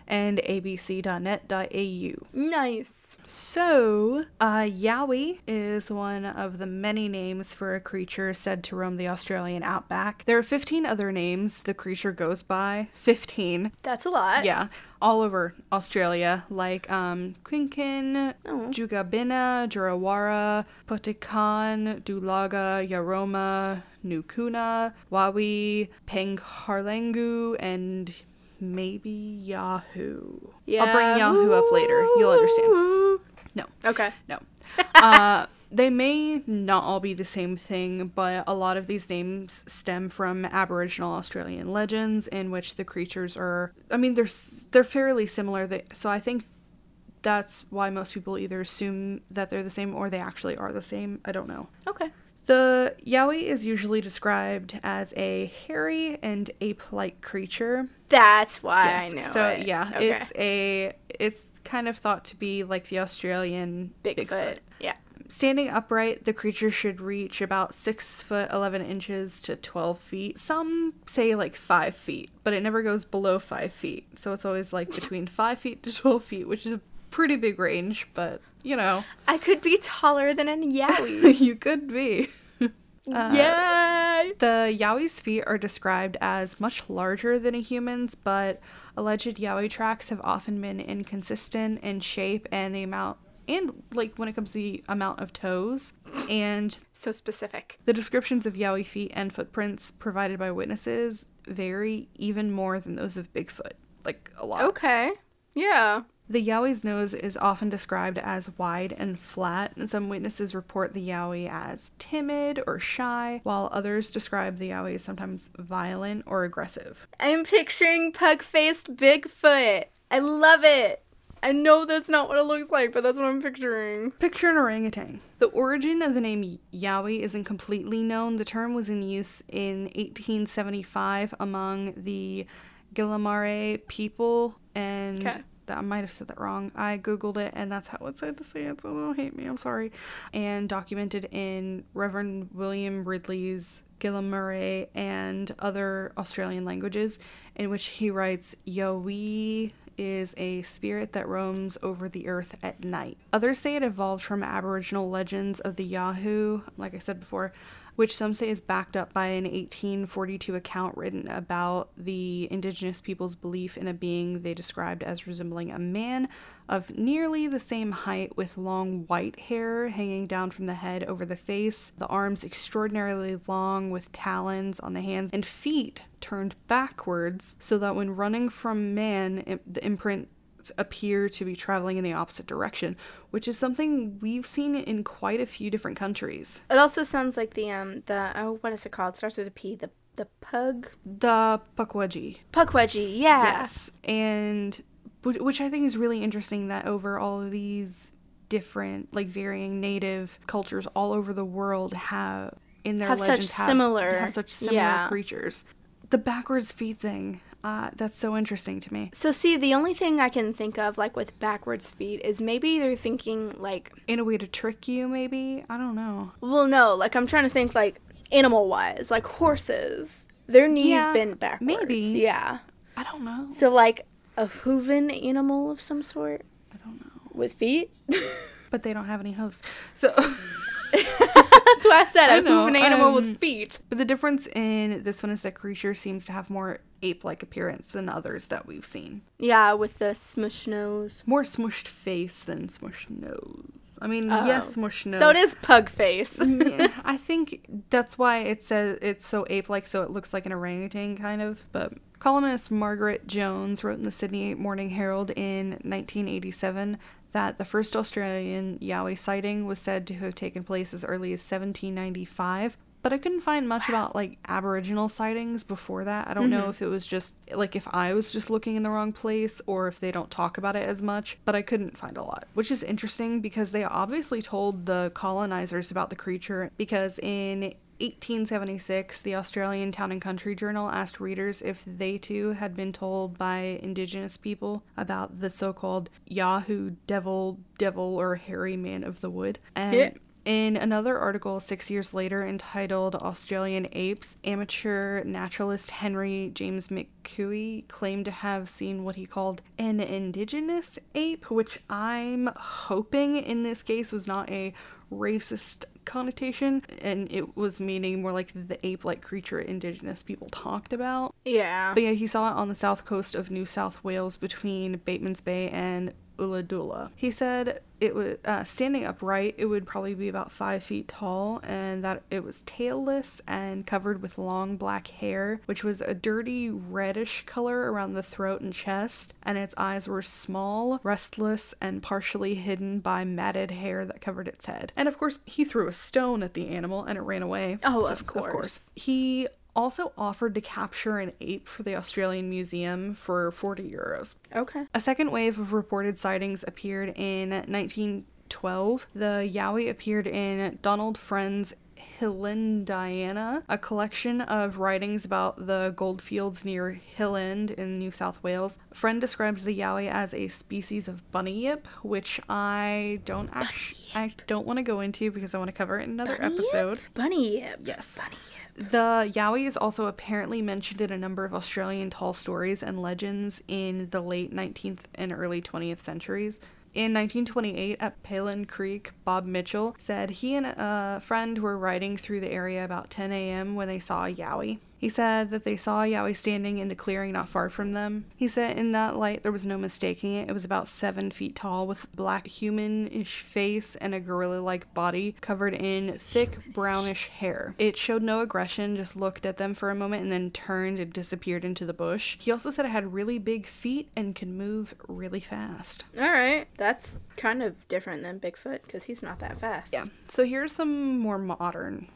and abc.net.au. Nice. So, uh, Yowie is one of the many names for a creature said to roam the Australian outback. There are 15 other names the creature goes by. 15. That's a lot. Yeah, all over Australia, like um, Quinkin, Oh. Jugabina, Jurawara, Potikan, Dulaga, Yaroma, Nukuna, Wawi, Pengharlengu, and maybe Yahoo. I'll bring Yahoo up later. You'll understand. No, Okay. no. uh, they may not all be the same thing, but a lot of these names stem from Aboriginal Australian legends in which the creatures are. I mean, they're they're fairly similar. They, so I think that's why most people either assume that they're the same or they actually are the same. I don't know. Okay. The Yowie is usually described as a hairy and ape-like creature. That's why I know. So it. yeah, Okay. it's a it's kind of thought to be like the Australian Bigfoot. Yeah. Standing upright, the creature should reach about six foot eleven inches to twelve feet. Some say like five feet, but it never goes below five feet. So it's always like between five feet to twelve feet, which is a pretty big range. But you know, I could be taller than a yowie. you could be. Uh, Yay! The Yowie's feet are described as much larger than a human's, but alleged Yowie tracks have often been inconsistent in shape and the amount, and like when it comes to the amount of toes. And So specific. the descriptions of Yowie feet and footprints provided by witnesses vary even more than those of Bigfoot. Like a lot. Okay. Yeah. The Yowie's nose is often described as wide and flat, and some witnesses report the Yowie as timid or shy, while others describe the Yowie as sometimes violent or aggressive. I'm picturing pug faced Bigfoot. I love it. I know that's not what it looks like, but that's what I'm picturing. Picture an orangutan. The origin of the name Yowie isn't completely known. The term was in use in 1875 among the Guilamare people and Okay. That I might have said that wrong. I googled it and that's how it said to say it, so don't hate me. I'm sorry. And documented in Reverend William Ridley's Gillamurray and other Australian languages, in which he writes, Yowie is a spirit that roams over the earth at night. Others say it evolved from Aboriginal legends of the Yahoo, like I said before, which some say is backed up by an 1842 account written about the indigenous people's belief in a being they described as resembling a man of nearly the same height with long white hair hanging down from the head over the face, the arms extraordinarily long with talons on the hands, and feet turned backwards so that when running from man, the imprint appear to be traveling in the opposite direction, which is something we've seen in quite a few different countries. It also sounds like the um the oh what is it called? It starts with a P. The the pug The Pukwudgie. Pukwudgie. Yeah. Yes. And which I think is really interesting that over all of these different like varying native cultures all over the world have in their Have such have, similar- have such similar yeah. creatures. The backwards feet thing, uh, that's so interesting to me. So see, the only thing I can think of like with backwards feet is maybe they're thinking like, In a way to trick you, maybe? I don't know. well, no, like I'm trying to think like animal wise, like horses, their knees Yeah, bend backwards. maybe. Yeah. I don't know. So like a hooven animal of some sort I don't know. with feet. But they don't have any hooves. So That's why I said I a know, hooven animal um, with feet. But the difference in this one is that creature seems to have more ape-like appearance than others that we've seen. Yeah, with the smushed nose. More smushed face than smushed nose. I mean, Oh. yes, smushed nose. So it is pug face. Yeah, I think that's why it says it's so ape-like, so it looks like an orangutan kind of. But columnist Margaret Jones wrote in the Sydney Morning Herald in 1987 that the first Australian Yowie sighting was said to have taken place as early as 1795. But I couldn't find much about like Aboriginal sightings before that. I don't know mm-hmm. if it was just like if I was just looking in the wrong place or if they don't talk about it as much, but I couldn't find a lot. Which is interesting because they obviously told the colonizers about the creature because in 1876, the Australian Town and Country Journal asked readers if they too had been told by Indigenous people about the so called Yahoo Devil, Devil, or Hairy Man of the Wood. And Yeah. in another article six years later entitled Australian Apes, amateur naturalist Henry James McCooey claimed to have seen what he called an indigenous ape, which I'm hoping in this case was not a racist connotation and it was meaning more like the ape like creature indigenous people talked about. yeah. But yeah, he saw it on the south coast of New South Wales between Bateman's Bay and Ulladulla. He said it was uh, standing upright, it would probably be about five feet tall, and that it was tailless and covered with long black hair, which was a dirty reddish color around the throat and chest, and its eyes were small, restless, and partially hidden by matted hair that covered its head. And of course, he threw a stone at the animal and it ran away. Oh, So, of course. He also offered to capture an ape for the Australian Museum for 40 euros. Okay. A second wave of reported sightings appeared in 1912. The Yowie appeared in Donald Friend's Hillendiana, a collection of writings about the goldfields near Hill End in New South Wales. Friend describes the Yowie as a species of bunyip, which I don't actually I don't want to go into because I want to cover it in another Bunyip? episode. Bunyip. Yes. Bunny yip. The Yowie is also apparently mentioned in a number of Australian tall stories and legends in the late 19th and early 20th centuries. In 1928, at Palin Creek, Bob Mitchell said he and a friend were riding through the area about 10 a.m. when they saw a Yowie. He said that they saw Yowie standing in the clearing not far from them. He said in that light there was no mistaking it. It was about seven feet tall with black human-ish face and a gorilla-like body covered in thick brownish hair. It showed no aggression, just looked at them for a moment and then turned and disappeared into the bush. He also said it had really big feet and could move really fast. All right. That's kind of different than Bigfoot because he's not that fast. Yeah. So here's some more modern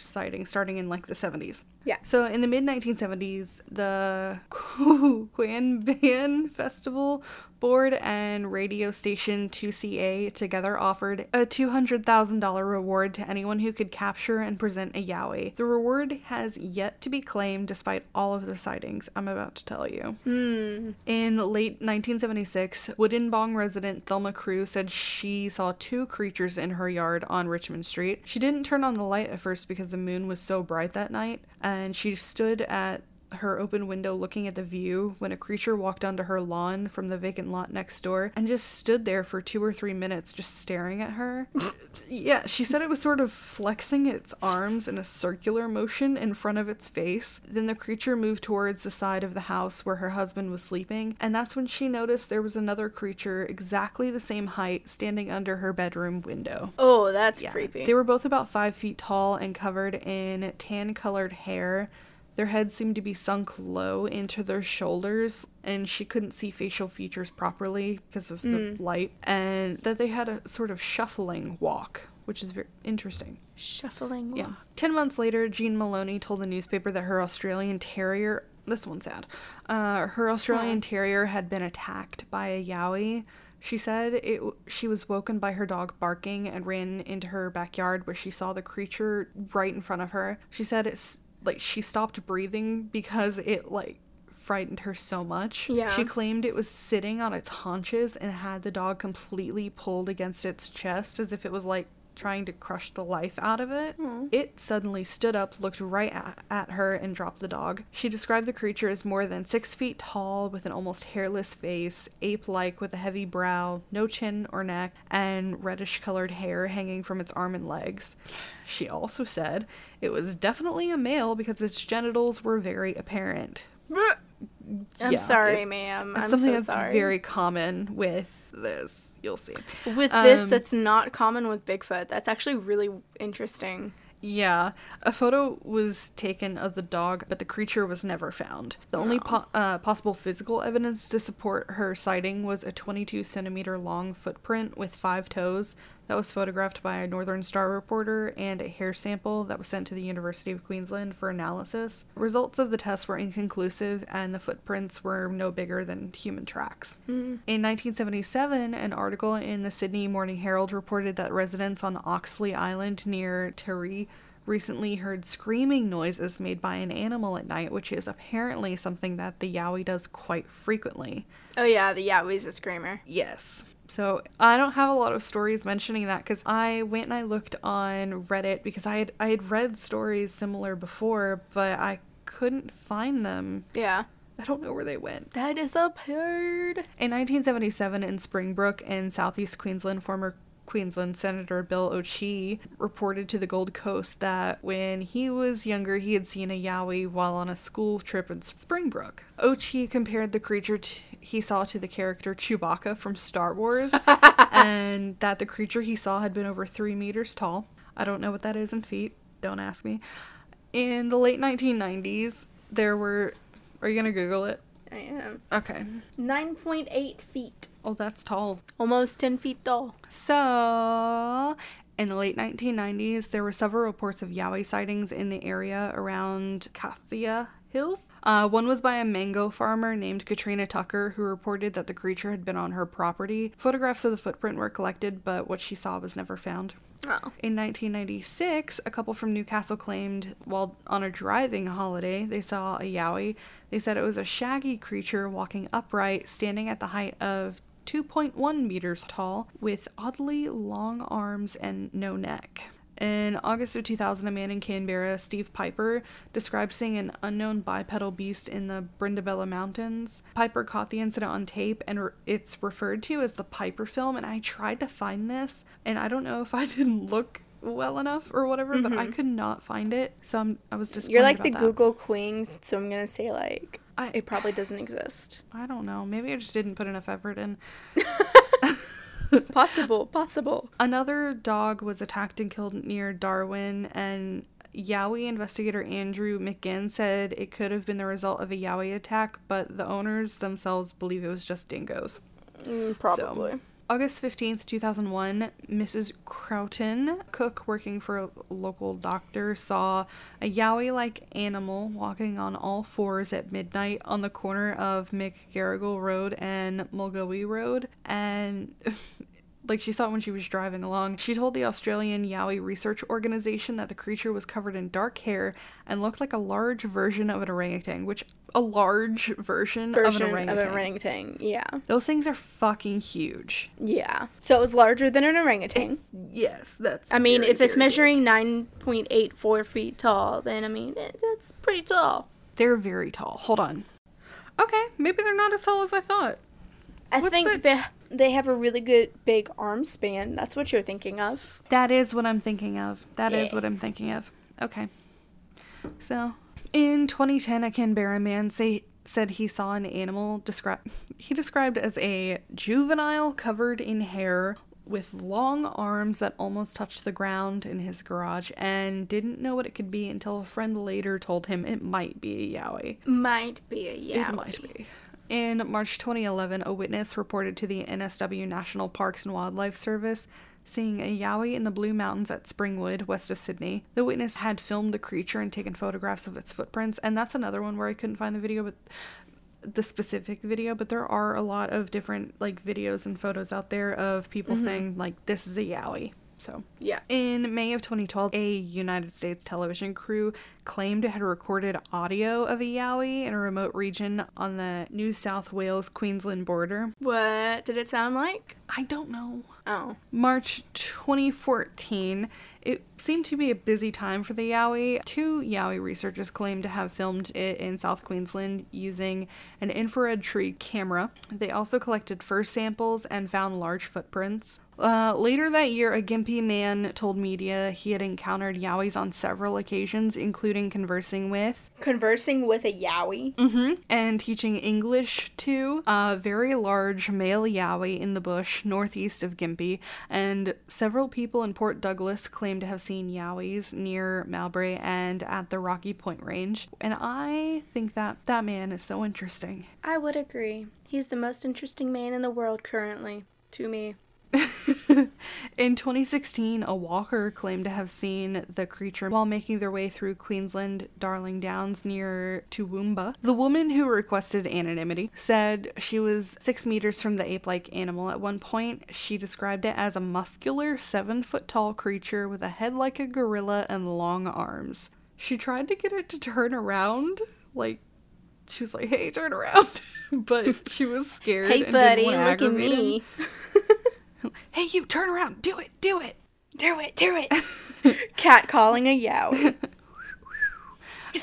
sightings starting in like the 70s. Yeah. So in the mid 1970s, the Queanbeyan Festival Board and radio station 2CA together offered a $200,000 reward to anyone who could capture and present a Yowie. The reward has yet to be claimed despite all of the sightings I'm about to tell you. Hmm. In late 1976, Woodenbong resident Thelma Crew said she saw two creatures in her yard on Richmond Street. She didn't turn on the light at first because the moon was so bright that night, and she stood at her open window looking at the view when a creature walked onto her lawn from the vacant lot next door and just stood there for two or three minutes just staring at her. yeah, she said it was sort of flexing its arms in a circular motion in front of its face. Then the creature moved towards the side of the house where her husband was sleeping, and that's when she noticed there was another creature exactly the same height standing under her bedroom window. Oh, that's Yeah. creepy. They were both about five feet tall and covered in tan colored hair. Their heads seemed to be sunk low into their shoulders, and she couldn't see facial features properly because of the light, and that they had a sort of shuffling walk, which is very interesting. Shuffling. Yeah. Ten months later, Jean Maloney told the newspaper that her Australian Terrier. This one's sad. Uh, her Australian Terrier had been attacked by a Yowie. She said it. She was woken by her dog barking and ran into her backyard where she saw the creature right in front of her. She said it's like she stopped breathing because it like frightened her so much. Yeah. She claimed it was sitting on its haunches and had the dog completely pulled against its chest as if it was like trying to crush the life out of it. Hmm. It suddenly stood up, looked right at, at her, and dropped the dog. She described the creature as more than six feet tall, with an almost hairless face, ape like with a heavy brow, no chin or neck, and reddish colored hair hanging from its arm and legs. She also said it was definitely a male because its genitals were very apparent. I'm Yeah, sorry, it- ma'am. I'm something so that's sorry. very common with this. You'll see. With this, Um, that's not common with Bigfoot. That's actually really interesting. Yeah, a photo was taken of the dog, but the creature was never found. The only po- uh, possible physical evidence to support her sighting was a 22 centimeter long footprint with five toes that was photographed by a Northern Star reporter and a hair sample that was sent to the University of Queensland for analysis. Results of the test were inconclusive, and the footprints were no bigger than human tracks. Mm. In 1977, an article in the Sydney Morning Herald reported that residents on Oxley Island near Taree recently heard screaming noises made by an animal at night, which is apparently something that the Yowie does quite frequently. Oh yeah, the Yowie's a screamer. Yes. So I don't have a lot of stories mentioning that because I went and I looked on Reddit because I had I had read stories similar before, but I couldn't find them. Yeah. I don't know where they went. That is absurd. In 1977, in Springbrook in southeast Queensland, former Queensland Senator Bill O'Chee reported to the Gold Coast that when he was younger, he had seen a Yowie while on a school trip in Springbrook. O'Chee compared the creature t- he saw to the character Chewbacca from Star Wars, and that the creature he saw had been over three meters tall. I don't know what that is in feet. Don't ask me. In the late 1990s, there were. Are you gonna Google it? I am. Okay. 9.8 feet. Oh, that's tall. Almost 10 feet tall. So, in the late 1990s, there were several reports of Yowie sightings in the area around Kathia Hill. Uh, one was by a mango farmer named Katrina Tucker, who reported that the creature had been on her property. Photographs of the footprint were collected, but what she saw was never found. Oh. In 1996, a couple from Newcastle claimed while on a driving holiday they saw a yowie. They said it was a shaggy creature walking upright, standing at the height of 2.1 meters tall, with oddly long arms and no neck. In August of 2000, a man in Canberra, Steve Piper, described seeing an unknown bipedal beast in the Brindabella Mountains. Piper caught the incident on tape, and re- it's referred to as the Piper film. And I tried to find this, and I don't know if I didn't look well enough or whatever, but I mm-hmm. could not find it. So I'm, I was disappointed. You're like the that. Google queen, so I'm gonna say like I- it probably doesn't exist. I don't know. Maybe I just didn't put enough effort in. Possible, possible. Another dog was attacked and killed near Darwin, and Yowie investigator Andrew McGinn said it could have been the result of a Yowie attack, but the owners themselves believe it was just dingoes. Mm, probably. August 15th, 2001, Mrs. Croughton, cook working for a local doctor, saw a yowie like animal walking on all fours at midnight on the corner of McGarrigle Road and Mulgowie Road. And. Like she saw it when she was driving along. She told the Australian Yowie Research Organization that the creature was covered in dark hair and looked like a large version of an orangutan, which a large version, of an Version of orangutan. an orangutan. Yeah. Those things are fucking huge. Yeah. So it was larger than an orangutan. Yes, that's. I mean, if it's measuring 9.84 feet tall, then I mean, it, that's pretty tall. They're very tall. Hold on. Okay, maybe they're not as tall as I thought. I What's think the- they, they have a really good big arm span. That's what you're thinking of. That is what I'm thinking of. That is Yeah. what I'm thinking of. Okay. So, in 2010, a Canberra man say, said he saw an animal described he described as a juvenile covered in hair with long arms that almost touched the ground in his garage and didn't know what it could be until a friend later told him it might be a yowie. Might be a yowie. It might be. In March 2011, a witness reported to the NSW National Parks and Wildlife Service seeing a yowie in the Blue Mountains at Springwood, west of Sydney. The witness had filmed the creature and taken photographs of its footprints, and that's another one where I couldn't find the video, but the specific video, but there are a lot of different like videos and photos out there of people mm-hmm. saying like this is a yowie. So Yeah. in May of 2012, a United States television crew claimed it had recorded audio of a yowie in a remote region on the New South Wales Queensland border. What did it sound like? I don't know. Oh. March 2014, it seemed to be a busy time for the Yowie. Two Yowie researchers claimed to have filmed it in South Queensland using an infrared tree camera. They also collected fur samples and found large footprints. Uh, later that year, a Gympie man told media he had encountered Yowies on several occasions, including conversing with Conversing with a yowie. Mm-hmm. And teaching English to a very large male yowie in the bush northeast of Gympie. And several people in Port Douglas claim to have seen yowies near Mowbray and at the Rocky Point Range. And I think that that man is so interesting. I would agree. He's the most interesting man in the world currently, to me. In 2016, a walker claimed to have seen the creature while making their way through Queensland Darling Downs near Toowoomba. The woman who requested anonymity said she was six meters from the ape like animal. At one point, she described it as a muscular, seven foot tall creature with a head like a gorilla and long arms. She tried to get it to turn around, like, she was like, hey, turn around. but she was scared. Hey, and buddy, look at me. Hey, you, turn around. Do it. Do it. Do it, do it. Cat calling a yowie.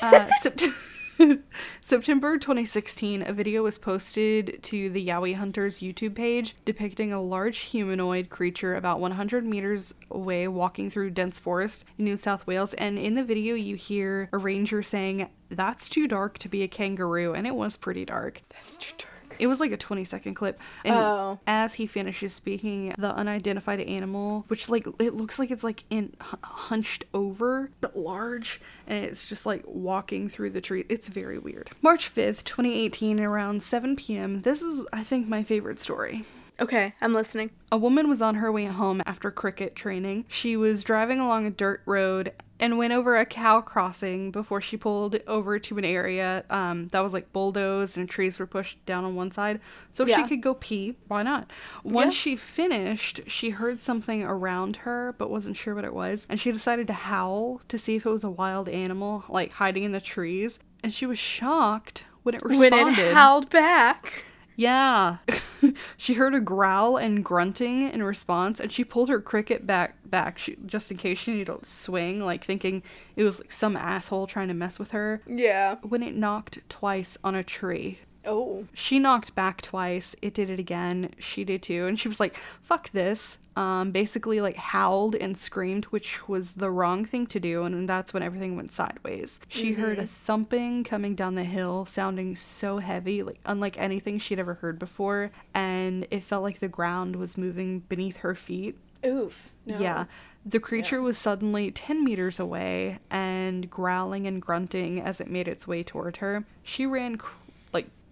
Uh, Sept- September 2016, a video was posted to the Yowie Hunters YouTube page depicting a large humanoid creature about 100 meters away walking through dense forest in New South Wales. And in the video, you hear a ranger saying, That's too dark to be a kangaroo. And it was pretty dark. That's too dark. It was like a 20 second clip. And Oh. as he finishes speaking, the unidentified animal, which like it looks like it's like in hunched over, but large, and it's just like walking through the tree. It's very weird. March 5th, 2018, around 7 p.m. This is I think my favorite story. Okay, I'm listening. A woman was on her way home after cricket training. She was driving along a dirt road and went over a cow crossing before she pulled over to an area um, that was like bulldozed and trees were pushed down on one side so Yeah. she could go pee. Why not? Once Yeah. she finished, she heard something around her but wasn't sure what it was, and she decided to howl to see if it was a wild animal like hiding in the trees. And she was shocked when it responded. When it howled back. Yeah. she heard a growl and grunting in response, and she pulled her cricket back back she, just in case she needed to swing, like thinking it was like some asshole trying to mess with her. Yeah. When it knocked twice on a tree. Oh. She knocked back twice. It did it again. She did too. And she was like, fuck this. Um, basically, like, howled and screamed, which was the wrong thing to do. And that's when everything went sideways. She heard a thumping coming down the hill, sounding so heavy, like, unlike anything she'd ever heard before. And it felt like the ground was moving beneath her feet. Oof. No. Yeah. The creature was suddenly 10 meters away and growling and grunting as it made its way toward her. She ran,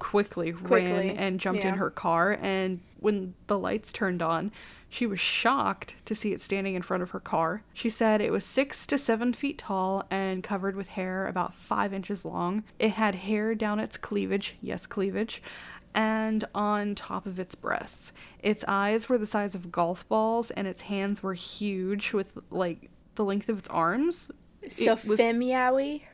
quickly, Quickly, ran and jumped yeah. in her car. And when the lights turned on, she was shocked to see it standing in front of her car. She said it was six to seven feet tall and covered with hair about five inches long. It had hair down its cleavage, yes, cleavage, and on top of its breasts. Its eyes were the size of golf balls, and its hands were huge with like the length of its arms. So It was-.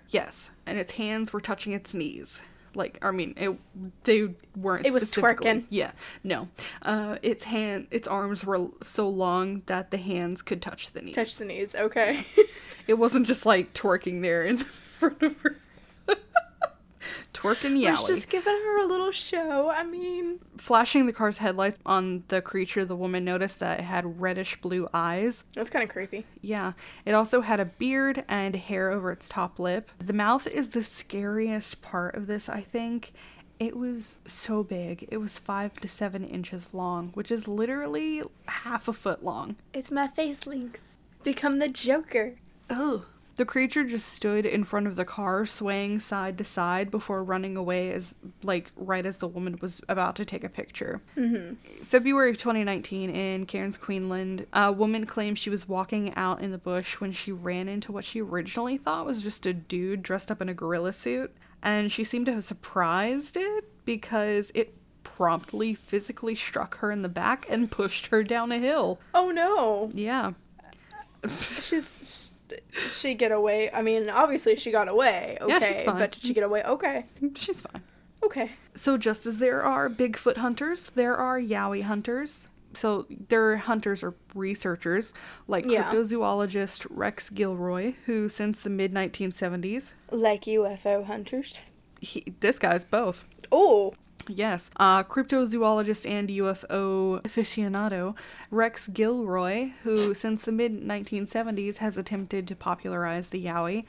Yes, and its hands were touching its knees. Like, I mean, it they weren't. It was twerking. Yeah, no. Uh, its hand, its arms were so long that the hands could touch the knees. Touch the knees. Okay. It wasn't just like twerking there in front of her. Twerking Let's yowie. just giving her a little show. I mean, Flashing the car's headlights on the creature, the woman noticed that it had reddish blue eyes. that's kind of creepy. Yeah. It also had a beard and hair over its top lip. The mouth is the scariest part of this, I think. It was so big. It was five to seven inches long, which is literally half a foot long. It's my face length. Become the Joker. Ugh. The creature just stood in front of the car, swaying side to side before running away as like right as the woman was about to take a picture. Mm-hmm. February of 2019 in Cairns, Queensland, a woman claimed she was walking out in the bush when she ran into what she originally thought was just a dude dressed up in a gorilla suit, and she seemed to have surprised it because it promptly physically struck her in the back and pushed her down a hill. Oh no. Yeah. She's. She get away. I mean, obviously she got away. Okay, Yeah, she's fine. but did she get away? Okay, She's fine. okay. So just as there are Bigfoot hunters, there are Yowie hunters. So they're hunters or researchers, like Yeah. cryptozoologist Rex Gilroy, who since the mid 1970s, Like UFO hunters. he, this guy's both. Oh, Yes, uh, cryptozoologist and UFO aficionado Rex Gilroy, who since the mid 1970s has attempted to popularize the Yowie.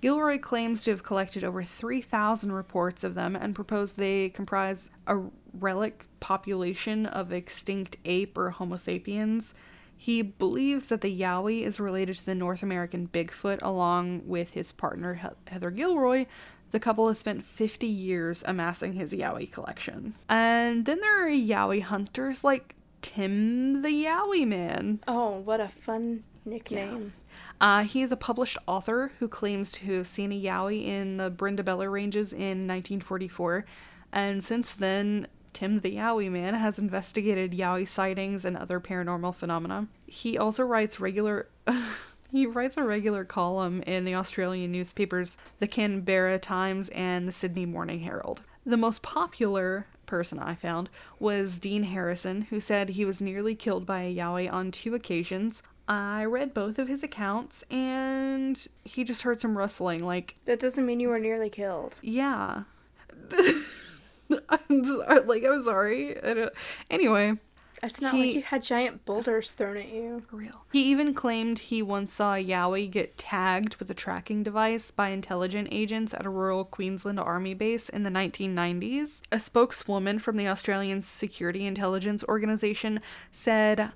Gilroy claims to have collected over 3,000 reports of them and proposed they comprise a relic population of extinct ape or Homo sapiens. He believes that the Yowie is related to the North American Bigfoot along with his partner Heather Gilroy. The couple has spent 50 years amassing his Yowie collection. And then there are Yowie hunters like Tim the Yowie Man. oh, what a fun nickname. Uh, he is a published author who claims to have seen a Yowie in the Brindabella Ranges in 1944. And since then, Tim the Yowie Man has investigated Yowie sightings and other paranormal phenomena. He also writes regular. He writes a regular column in the Australian newspapers, the Canberra Times and the Sydney Morning Herald. The most popular person I found was Dean Harrison, who said he was nearly killed by a Yowie on two occasions. I read both of his accounts and he just heard some rustling, like, That doesn't mean you were nearly killed. yeah. I'm sorry, like, I'm sorry. I don't... Anyway, It's not He- like you had giant boulders thrown at you. For real. He even claimed he once saw a Yowie get tagged with a tracking device by intelligent agents at a rural Queensland army base in the 1990s. A spokeswoman from the Australian Security Intelligence Organization said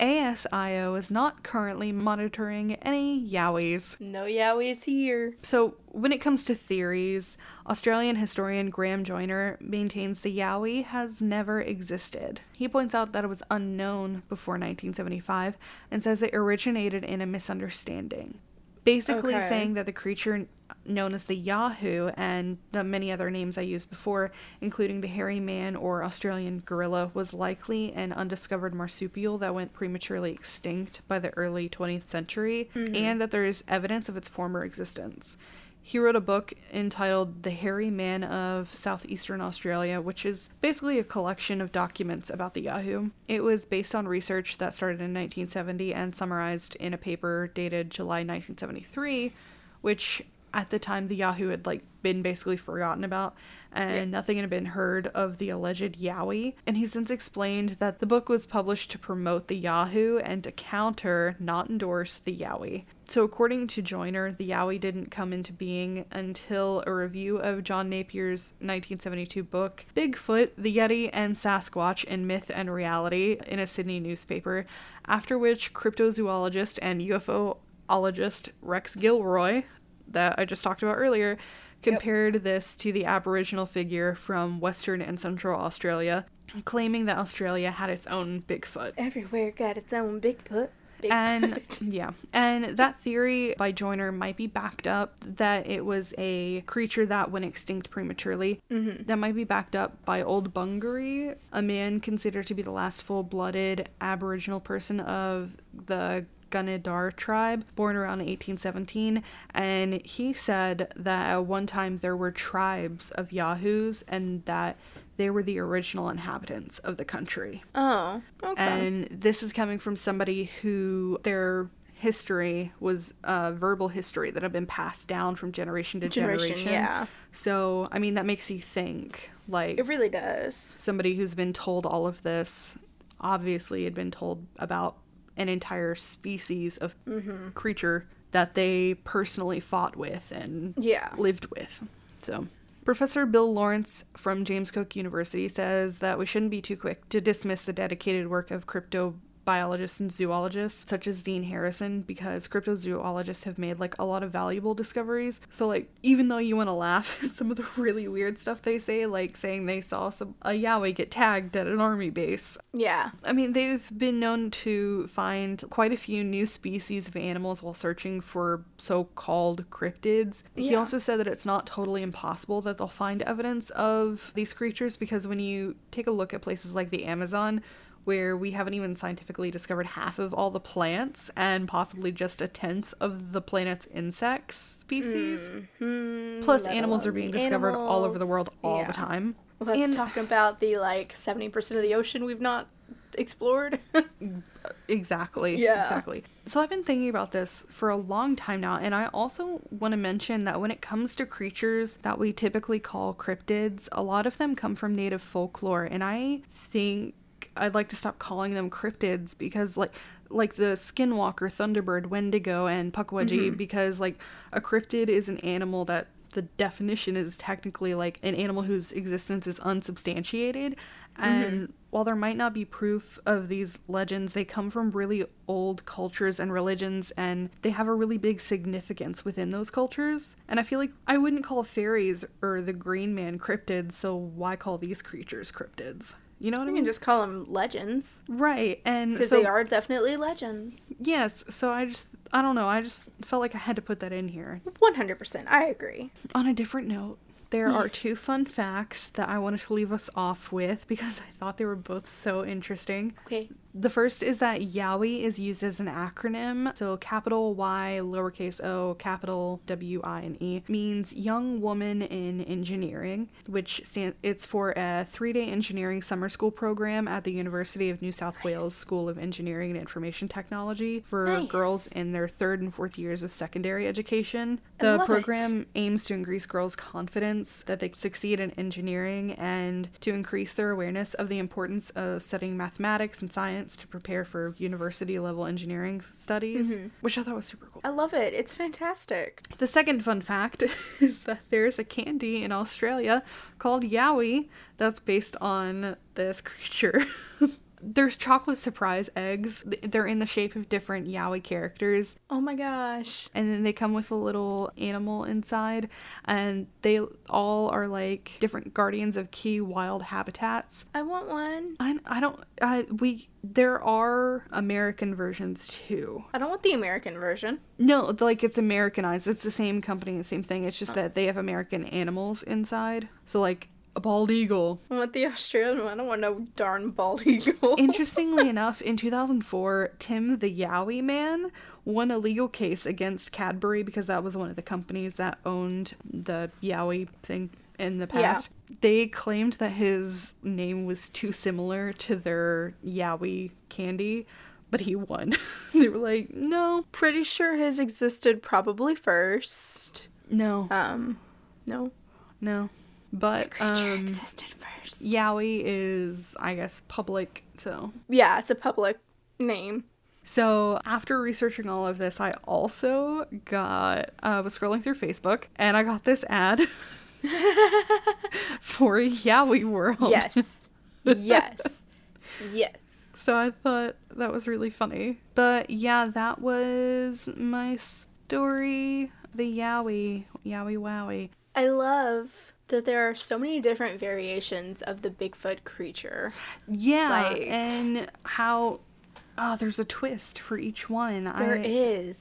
ASIO is not currently monitoring any Yowies. No Yowies here. So, when it comes to theories, Australian historian Graham Joyner maintains the Yowie has never existed. He points out that it was unknown before 1975 and says it originated in a misunderstanding. Basically, Okay. saying that the creature known as the Yahoo and the many other names I used before, including the hairy man or Australian gorilla, was likely an undiscovered marsupial that went prematurely extinct by the early 20th century, mm-hmm. and that there is evidence of its former existence. He wrote a book entitled The Hairy Man of Southeastern Australia, which is basically a collection of documents about the Yahoo. It was based on research that started in 1970 and summarized in a paper dated July 1973, which at the time the Yahoo had like been basically forgotten about and nothing had been heard of the alleged Yowie. And he since explained that the book was published to promote the Yahoo and to counter, not endorse, the Yowie. So, according to Joyner, the Yowie didn't come into being until a review of John Napier's 1972 book, Bigfoot, the Yeti, and Sasquatch in Myth and Reality, in a Sydney newspaper, after which cryptozoologist and UFOologist Rex Gilroy, that I just talked about earlier, compared this to the Aboriginal figure from Western and Central Australia, claiming that Australia had its own Bigfoot. Everywhere got its own Bigfoot. And yeah, and that theory by Joyner might be backed up that it was a creature that went extinct prematurely. Mm-hmm. That might be backed up by Old Bungaree, a man considered to be the last full blooded Aboriginal person of the Gunnedah tribe, born around 1817, and he said that at one time there were tribes of Yahoos and that they were the original inhabitants of the country. oh, okay. And this is coming from somebody who their history was uh, verbal history that had been passed down from generation to generation. Generation, yeah. So, I mean, that makes you think like it really does. somebody who's been told all of this obviously had been told about an entire species of Mm-hmm. creature that they personally fought with and Yeah. lived with. So, Professor Bill Laurance from James Cook University says that we shouldn't be too quick to dismiss the dedicated work of cryptobiologists and zoologists such as Dean Harrison because cryptozoologists have made like a lot of valuable discoveries. So like even though you want to laugh at some of the really weird stuff they say like saying they saw some a Yowie get tagged at an army base, Yeah. I mean, they've been known to find quite a few new species of animals while searching for so called cryptids. He also said that it's not totally impossible that they'll find evidence of these creatures because when you take a look at places like the Amazon, where we haven't even scientifically discovered half of all the plants and possibly just a tenth of the planet's insects species. Hmm, Plus, let animals are being discovered all over the world all Yeah. the time. Let's And- talk about the like 70% of the ocean we've not explored. Exactly. Yeah. Exactly. So I've been thinking about this for a long time now, and I also want to mention that when it comes to creatures that we typically call cryptids, a lot of them come from native folklore, and I think I'd like to stop calling them cryptids because like like the skinwalker, thunderbird, wendigo, and pukwudgie, mm-hmm. because like a cryptid is an animal that the definition is technically like an animal whose existence is unsubstantiated. Mm-hmm. And while there might not be proof of these legends, they come from really old cultures and religions, and they have a really big significance within those cultures. And I feel like I wouldn't call fairies or the green man cryptids, so why call these creatures cryptids? You know what I you mean? can just call them legends right. And because so, they are definitely legends. Yes. So I just, I don't know. I just felt like I had to put that in here. 100%. I agree. On a different note, there are two fun facts that I wanted to leave us off with because I thought they were both so interesting. Okay. The first is that Yowie is used as an acronym. So capital Y, lowercase o, capital W I and E means young woman in engineering, which stand it's for a three-day engineering summer school program at the University of New South Wales School of Engineering and Information Technology for Nice. girls in their third and fourth years of secondary education. The love it. program aims to increase girls' confidence that they succeed in engineering and to increase their awareness of the importance of studying mathematics and science to prepare for university level engineering studies, Mm-hmm. which I thought was super cool. I love it. It's fantastic. The second fun fact is that there's a candy in Australia called Yowie that's based on this creature. There's chocolate surprise eggs. They're in the shape of different Yowie characters Oh my gosh. and then they come with a little animal inside and they all are like different guardians of key wild habitats I want one. i, I don't I, we there are american versions too I don't want the American version. no like it's americanized it's the same company the same thing it's just oh. that they have american animals inside so like a bald eagle I want the Australian one. I don't want no darn bald eagle. Interestingly enough, in 2004, Tim the Yowie Man won a legal case against Cadbury because that was one of the companies that owned the Yowie thing in the Yeah. past. They claimed that his name was too similar to their Yowie candy, but he won. they were like, no, Pretty sure his existed probably first. no, Um, no. no. But Creature um, existed first. Yowie is, I guess, public, so Yeah, it's a public name. So after researching all of this, I also got uh, was scrolling through Facebook and I got this ad for Yowie World. Yes. yes. Yes. So I thought that was really funny. But yeah, that was my story. The Yowie, Yowie Wowie. I love that there are so many different variations of the Bigfoot creature. Yeah, Like- and how oh, there's a twist for each one. There I, is,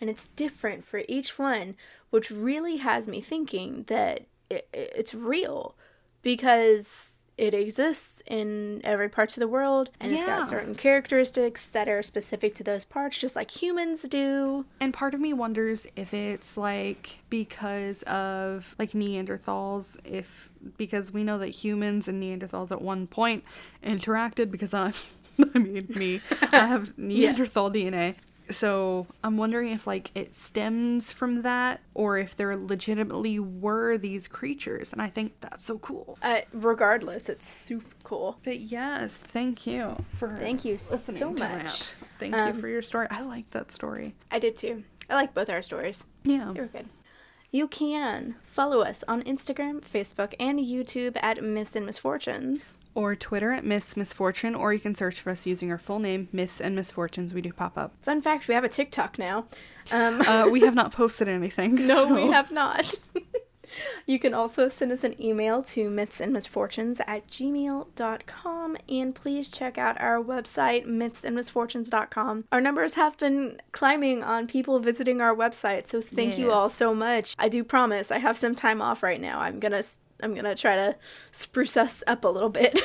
And it's different for each one, which really has me thinking that it, it's real because it exists in every part of the world and it's got certain characteristics that are specific to those parts, just like humans do. And part of me wonders if it's like because of like Neanderthals, if because we know that humans and Neanderthals at one point interacted because I'm I mean me, I have Neanderthal DNA. So I'm wondering if like it stems from that or if there legitimately were these creatures and I think that's so cool. Uh, regardless, it's super cool. But yes, thank you for Thank you listening so to much. that. Thank Um, you for your story. I like that story. I did too. I like both our stories. Yeah. They were good. You can follow us on Instagram, Facebook, and YouTube at Myths and Misfortunes. or Twitter at Myths Misfortune, or you can search for us using our full name, Myths and Misfortunes. We do pop up. Fun fact, we have a TikTok now. Um, Uh, we have not posted anything. no, we have not. you can also send us an email to mythsandmisfortunes at gmail.com and please check out our website, mythsandmisfortunes.com. Our numbers have been climbing on people visiting our website, so thank you all so much. I do promise I have some time off right now. I'm gonna I'm gonna try to spruce us up a little bit.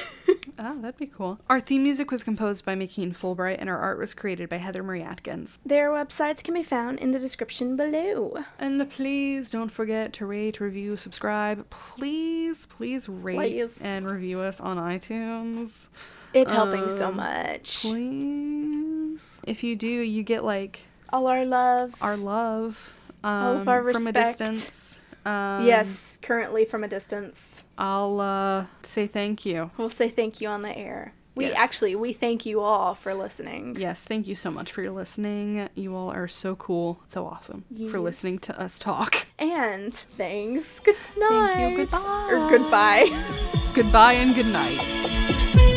Oh, that'd be cool. Our theme music was composed by McKean Fulbright, and our art was created by Heather Marie Atkins. Their websites can be found in the description below. And please don't forget to rate, review, subscribe. Please, please rate and review us on iTunes. It's helping so Um, much. Please. If you do, you get like All our love. our love um, All of our respect. from a distance. Um, yes, currently from a distance. I'll uh, say thank you. We'll say thank you on the air. We Yes. actually we thank you all for listening. Yes, thank you so much for your listening. You all are so cool, so awesome Yes. for listening to us talk. And thanks. Good night. goodbye. Or goodbye. Goodbye and good night.